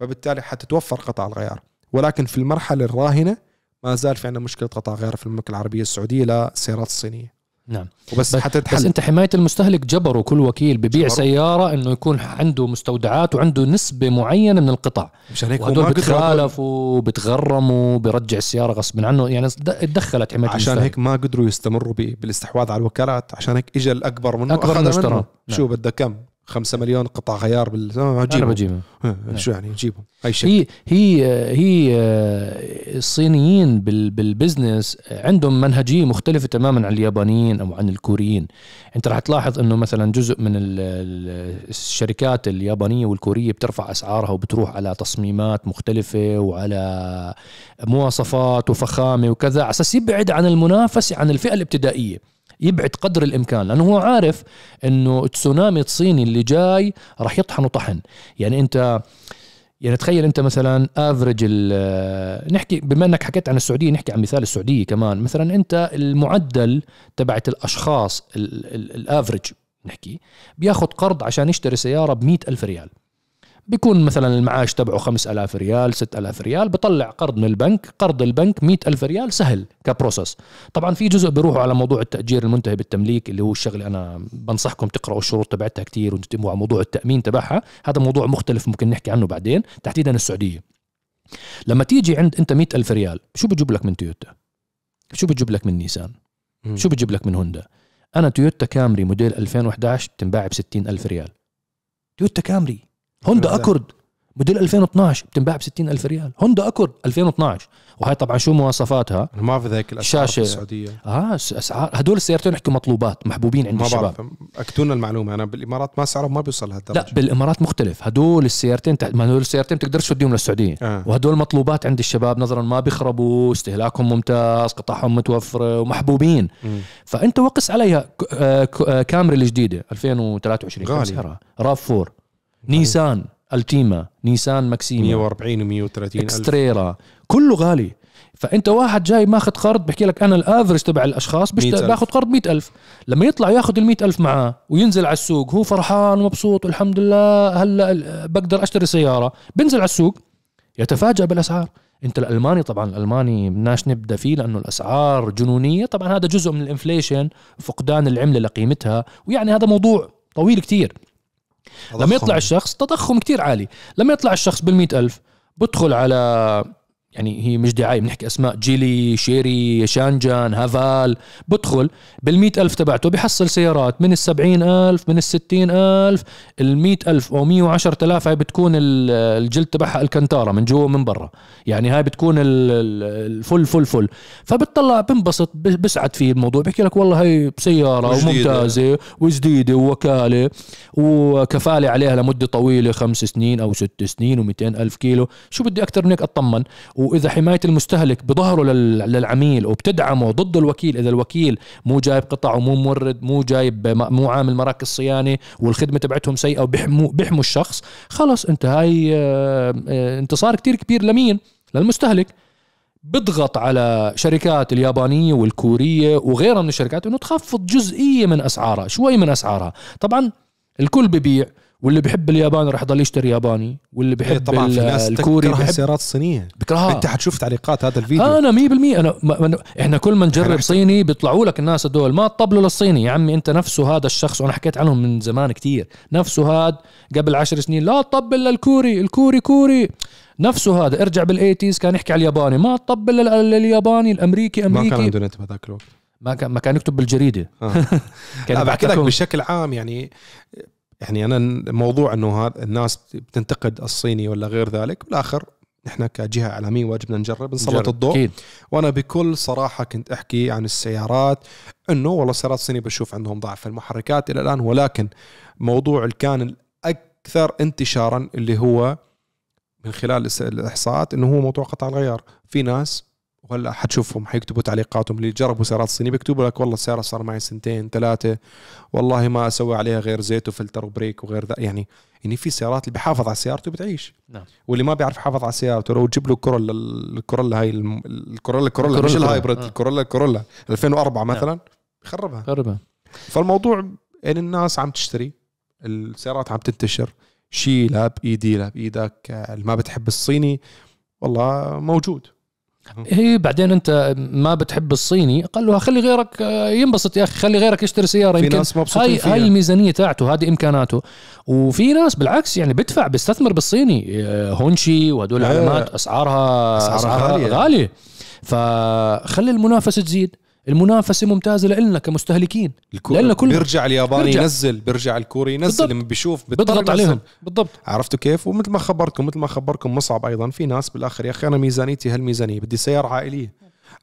فبالتالي حتتوفر قطع الغيار. ولكن في المرحلة الراهنة ما زال في عندنا مشكلة قطع غيار في المملكة العربية السعودية للسيارات الصينيه نعم وبس بس- حتتحل بس أنت حماية المستهلك جبروا كل وكيل ببيع جبروا. سيارة إنه يكون عنده مستودعات وعنده نسبة معينة من القطع مشان هيك قدروا بتخالفوا بتغرموا برجع السيارة غصب عنه يعني تدخلت حماية عشان المستهلك هيك ما قدروا يستمروا بالاستحواذ على الوكالات عشان هيك اجى الأكبر منه اشترى. منه. نعم. شو بدك كم 5 مليون قطع غيار بال آه، أنا جيبهم. بجيبها آه، شو يعني جيبهم؟ أي شيء. هي هي هي آه، الصينيين بال- بالبزنس عندهم منهجية مختلفة تماما عن اليابانيين أو عن الكوريين. أنت راح تلاحظ إنه مثلا جزء من ال- ال- الشركات اليابانية والكورية بترفع أسعارها وبتروح على تصميمات مختلفة وعلى مواصفات وفخامة وكذا على أساس يبعد عن المنافسة عن الفئة الابتدائية. يبعد قدر الإمكان لأنه هو عارف إنه التسونامي الصيني اللي جاي راح يطحنه طحن. يعني أنت يعني تخيل أنت مثلا افريج نحكي بما إنك حكيت عن السعودية نحكي عن مثال السعودية كمان. مثلا أنت المعدل تبعت الأشخاص ال average نحكي بياخذ قرض عشان يشتري سيارة ب ألف ريال. بيكون مثلا المعاش تبعه 5000 ريال 6000 ريال بطلع قرض من البنك قرض البنك 100 ألف ريال سهل ك process. طبعا في جزء بيروحوا على موضوع التأجير المنتهي بالتمليك اللي هو الشغلة أنا بنصحكم تقرأوا الشروط تبعتها كتير وتتموا على موضوع التأمين تبعها. هذا موضوع مختلف ممكن نحكي عنه بعدين تحديدا السعودية. لما تيجي عند أنت 100 ألف ريال شو بتجيب لك من تويوتا؟ شو بتجيب لك من نيسان؟ مم. شو بتجيب لك من هوندا؟ أنا تويوتا كامري موديل 2011 بتنباع ب 60 ألف ريال. تويوتا كامري. هوندا. أكورد موديل 2012 بتنباع ب 60 ألف ريال. هوندا أكورد 2012 وهي طبعا شو مواصفاتها؟ أنا ما في ذاك الأسعار شاشة. السعوديه آه أسعار. هدول السيارتين نحكي مطلوبات محبوبين عند ما الشباب. بعرف اكدونا المعلومة. أنا بالإمارات ما سعرهم ما بيوصل لهالدرجة. لا بالإمارات مختلف. هدول السيارتين ما هدول السيارتين بتقدرش توديهم للسعودية. آه. وهدول مطلوبات عند الشباب. نظرا ما بيخربوا استهلاكهم ممتاز قطعهم متوفره ومحبوبين. مم. فأنت وقس عليها آه، آه، كامري الجديدة 2023 كم غالي. سعرها؟ راف 4 نيسان ألتيما نيسان ماكسيما 140 و130 ألف. اكستريرا كله غالي. فأنت واحد جاي ماخذ قرض بحكي لك أنا ال average تبع الأشخاص بشت- 100,000. باخذ قرض مئة ألف. لما يطلع ياخذ ال ألف معاه وينزل على السوق هو فرحان ومبسوط والحمد لله هلا بقدر أشتري سيارة. بنزل على السوق يتفاجأ بالأسعار. أنت الألماني طبعا الألماني بدناش نبدأ فيه لأنه الأسعار جنونية. طبعا هذا جزء من ال inflation فقدان العملة لقيمتها. ويعني هذا موضوع طويل كتير. لما يطلع الشخص تضخم كتير عالي. لما يطلع الشخص بالمئة ألف بدخل على يعني هي مش دعاية بنحكي أسماء جيلي شيري شانجان هافال بدخل بال ألف تبعته بحصل سيارات من ال ألف من ال ألف ال ألف أو 110000 هاي بتكون الجلد تبعها الكنتارا من جوا ومن برا. يعني هاي بتكون ال full full full. فبتطلع بنبسط بسعد فيه الموضوع. بحكي لك والله هاي سياره وممتازة وجديدة ووكالة وكفالة عليها لمدة طويلة خمس سنين أو ست سنين و200 ألف كيلو. شو بدي أكثر من هيك أطمن. وإذا حماية المستهلك بظهره للعميل وبتدعمه ضد الوكيل إذا الوكيل مو جايب قطع ومو مورد مو جايب مو عامل مراكز صيانة والخدمة تبعتهم سيئة وبيحموا بيحموا الشخص خلص أنت هاي آه، انتصار كتير كبير لمين؟ للمستهلك. بضغط على شركات اليابانية والكورية وغيرها من الشركات إنه تخفض جزئية من أسعارها شوي من أسعارها. طبعا الكل ببيع واللي بحب الياباني راح يضل يشتري ياباني واللي بحب إيه طبعا في ناس الكوري بحب السيارات الصينية. بكرهها. أنت حتشوف تعليقات هذا الفيديو. أنا 100% أنا ما إحنا كل ما نجرب صيني بيطلعوا لك الناس هدول ما تطبلوا للصيني. يا عمي أنت نفسه هذا الشخص وأنا حكيت عنهم من زمان كتير. نفسه هذا قبل عشر سنين لا تطبل للكوري الكوري كوري. نفسه هذا. ارجع بال eighties كان يحكي على الياباني. ما تطبل للياباني الأمريكي امريكي ما كان عنده نت بهذاك الوقت. ما كان ما كان يكتب بالجريدة. آه. لا بحكي لك بشكل عام يعني يعني أنا موضوع إنه هذا الناس بتنتقد الصيني ولا غير ذلك بالآخر نحن كجهة إعلامية واجبنا نجرب نسلط الضوء أكيد. وأنا بكل صراحة كنت أحكي عن السيارات إنه والله السيارات الصينية بشوف عندهم ضعف في المحركات إلى الآن ولكن موضوع كان الأكثر انتشارا اللي هو من خلال الإحصاءات إنه هو موضوع قطع الغيار في ناس وهلا حتشوفهم حيكتبوا تعليقاتهم. اللي جربوا سيارات صينيه بيكتبوا لك والله السيارة صار معي سنتين ثلاثة. والله ما أسوي عليها غير زيت وفلتر و brake وغير ذا. يعني يعني في سيارات اللي بيحافظ على سيارته بتعيش. نعم. واللي ما بيعرف يحافظ على سيارته لو تجيب له كورولا الكورولا هاي الكورولا الكورولا مش ال hybrid آه. الكورولا الكورولا. 2004 مثلا نعم. بخربها. بخربها فالموضوع يعني الناس عم تشتري السيارات عم تنتشر شيء لا بايدي بايدك اللي ما بتحب الصيني والله موجود. هي بعدين أنت ما بتحب الصيني قال له خلي غيرك آه، ينبسط يا أخي خلي غيرك يشتري سيارة يمكن ناس هاي فيها. هاي الميزانية تاعته هذه إمكاناته. وفي ناس بالعكس يعني بدفع بيستثمر بالصيني. آه، هونشي وهدول العلامات اسعارها أسعارها, أسعارها غالية, غالية. فخلي المنافسة تزيد. المنافسة ممتازة لنا كمستهلكين لنا كل بيرجع الياباني بيرجع. ينزل بيرجع الكوري ينزل لما بيشوف بيضغط عليهم. بالضبط. عرفتوا كيف؟ ومثل ما خبرتكم مثل ما خبركم مصعب أيضا في ناس بالآخر يا أخي أنا ميزانيتي هالميزانية بدي سيارة عائلية.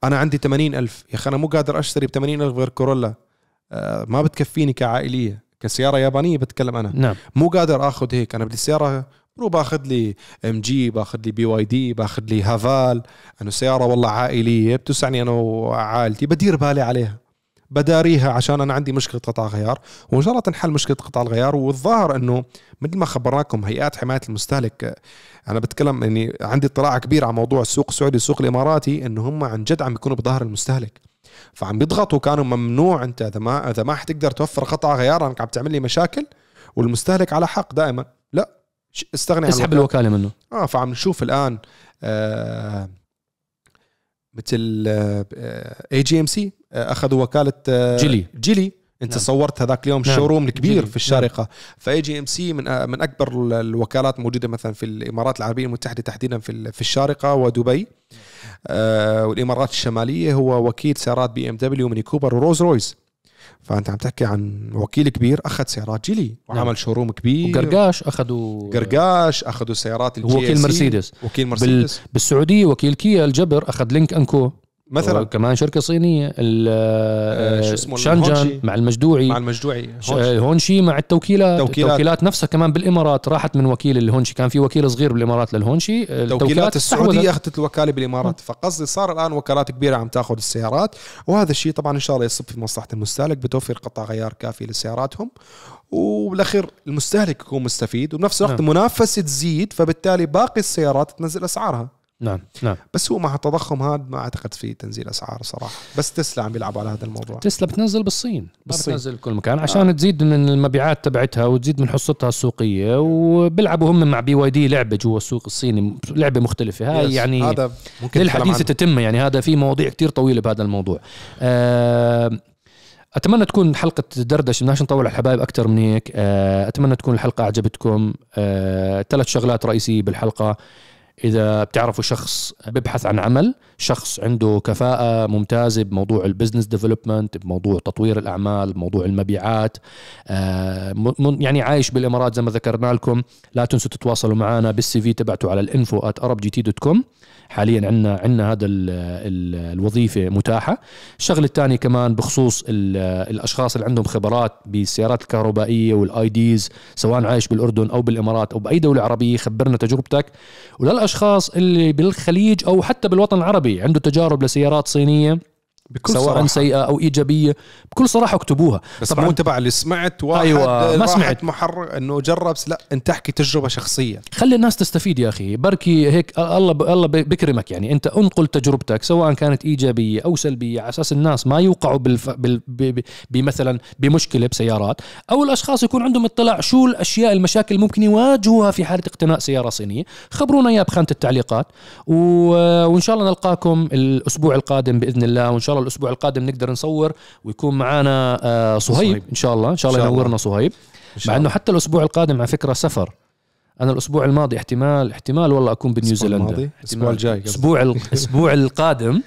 أنا عندي 80 ألف. يا أخي أنا مو قادر أشتري ب 80 ألف غير كورولا. آه ما بتكفيني كعائلية. كسيارة يابانية بتكلم أنا. نعم. مو قادر آخذ هيك. أنا بدي سيارة برو باخذ لي MG باخذ لي BYD باخذ لي Haval. انه سيارة والله عائلية بتسعني أنا وعائلتي بدير بالي عليها. بداريها عشان أنا عندي مشكلة قطع غيار. وإن شاء الله تنحل مشكلة قطع الغيار. والظاهر انه مثل ما خبرناكم هيئات حماية المستهلك أنا بتكلم اني عندي اطلاع كبير على موضوع السوق السعودي والسوق الاماراتي انه هم عن جد عم بيكونوا بظهر المستهلك. فعم بيضغطوا كانوا ممنوع. انت اذا ما اذا ما حتقدر توفر قطع غيار انك عم تعمل لي مشاكل والمستهلك على حق دائما. لا. استغني عن اسحب الوكالة منه آه فعم نشوف الآن آه مثل AGMC أخذوا وكالة آه Geely Geely انت نعم. صورت هذاك اليوم نعم. ال showroom الكبير Geely. في الشارقة نعم. ف AGMC من آه من أكبر الوكالات موجودة مثلا في الإمارات العربية المتحدة تحديدا في في الشارقة ودبي آه والإمارات الشمالية هو وكيل سيارات BMW و Mini Cooper و Rolls Royce فأنت عم تحكي عن وكيل كبير أخذ سيارات Geely وعمل نعم. showroom كبير. وقرقاش أخذوا قرقاش أخذوا سيارات ال GAC وكيل مرسيدس. وكيل مرسيدس. بال... بالسعودية وكيل كيا الجبر أخذ Lynk & Co. مثلا. كمان شركة صينية آه شو اسمه Changan مع المجدوعي. مع المجدوعي Hongqi. مع التوكيلات. توكيلات. التوكيلات نفسها كمان بالإمارات راحت من وكيل ال Hongqi. كان في وكيل صغير بالإمارات لل Hongqi. التوكيلات السعودية أخذت الوكالة بالإمارات. فقصدي صار الآن وكالات كبيرة عم تأخذ السيارات. وهذا الشيء طبعا إن شاء الله يصب في مصلحة المستهلك. بتوفير قطع غيار كافي لسياراتهم. وبالأخير المستهلك يكون مستفيد. وبنفس الوقت نعم. المنافسه تزيد. فبالتالي باقي السيارات تنزل أسعارها. نعم نعم. بس هو مع التضخم هذا ما أعتقد في تنزيل أسعار صراحة. بس تسلا عم بيلعبوا على هذا الموضوع. تسلا بتنزل بالصين. بالصين. بتنزل بكل مكان عشان آه. تزيد من المبيعات تبعتها وتزيد من حصتها السوقية. وبيلعبوا هم مع BYD لعبة جوا السوق الصيني. لعبة مختلفة. هاي يعني هذا ممكن للحديث تتم. يعني هذا في مواضيع كتير طويلة بهذا الموضوع. آه أتمنى تكون حلقة دردشه بدناش نطول على الحبايب أكثر من هيك. آه أتمنى تكون الحلقة أعجبتكم. آه ثلاث شغلات رئيسية بالحلقة. إذا بتعرفوا شخص ببحث عن عمل شخص عنده كفاءة ممتازة بموضوع ال business development بموضوع تطوير الأعمال بموضوع المبيعات آه، يعني عايش بالإمارات زي ما ذكرنا لكم. لا تنسوا تتواصلوا معنا بال CV تبعته على ال info com حاليا عندنا عندنا هذا ال ال الوظيفة متاحة. الشغله الثانية كمان بخصوص ال- الأشخاص اللي عندهم خبرات بالسيارات الكهربائية وال EVs سواء عايش بالأردن أو بالإمارات أو بأي دولة عربية خبرنا تجربتك. وللأشخاص اللي بالخليج أو حتى بالوطن العربي عنده تجارب لسيارات صينية بكل سواء صراحة. سيئة أو إيجابية بكل صراحة اكتبوها بس طبعاً. مو تبع اللي سمعت واحد أيوة، ما سمعت. محرر إنه جرب لا أنت احكي تجربة شخصية خلي الناس تستفيد يا أخي بركي هيك الله الله بكرمك يعني أنت أنقل تجربتك سواء كانت إيجابية أو سلبية على أساس الناس ما يوقعوا بالف... بال... ب... ب... بمثلا بمشكلة بسيارات أو الأشخاص يكون عندهم اطلاع شو الأشياء المشاكل ممكن يواجهوها في حالة اقتناء سيارة صينية خبرونا إياها بخانة التعليقات و... وإن شاء الله نلقاكم الأسبوع القادم بإذن الله وإن شاء الله الأسبوع القادم نقدر نصور ويكون معنا آه، صهيب صهيب. إن شاء الله إن شاء الله الله. ينورنا صهيب مع إنه الله. حتى الأسبوع القادم على فكرة سفر أنا الأسبوع الماضي احتمال احتمال والله أكون بنيوزيلندا احتمال. الجاي. الأسبوع الأسبوع القادم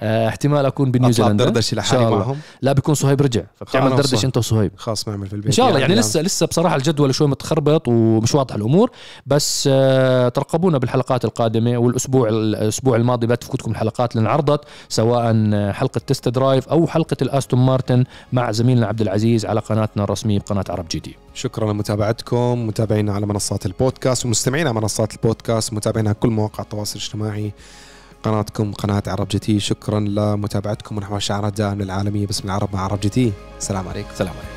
آه، احتمال أكون بنيوزيلندا. دردش إن لحالي. معهم. لا بيكون صهيب رجع. فبتعمل خلاص. دردش صح. أنت وصهيب. خلاص نعمل في البيت إن شاء الله. يعني يعني لسه لسه بصراحة الجدول شوي متخربط ومش واضح الأمور. بس آه، ترقبونا بالحلقات القادمة والأسبوع الأسبوع الماضي لا تفوتكم الحلقات اللي انعرضت سواء حلقة test drive أو حلقة ال Aston Martin مع زميلنا عبد العزيز على قناتنا الرسمية بقناة عرب GT. شكرا لمتابعتكم متابعينا على منصات البودكاست ومستمعينا على منصات البودكاست ومتابعينا على كل مواقع التواصل الاجتماعي. قناتكم قناة عرب GT. شكرا لمتابعتكم ونحو الشعارات دائما العالمية باسم العرب مع عرب GT. السلام عليكم. سلام عليكم.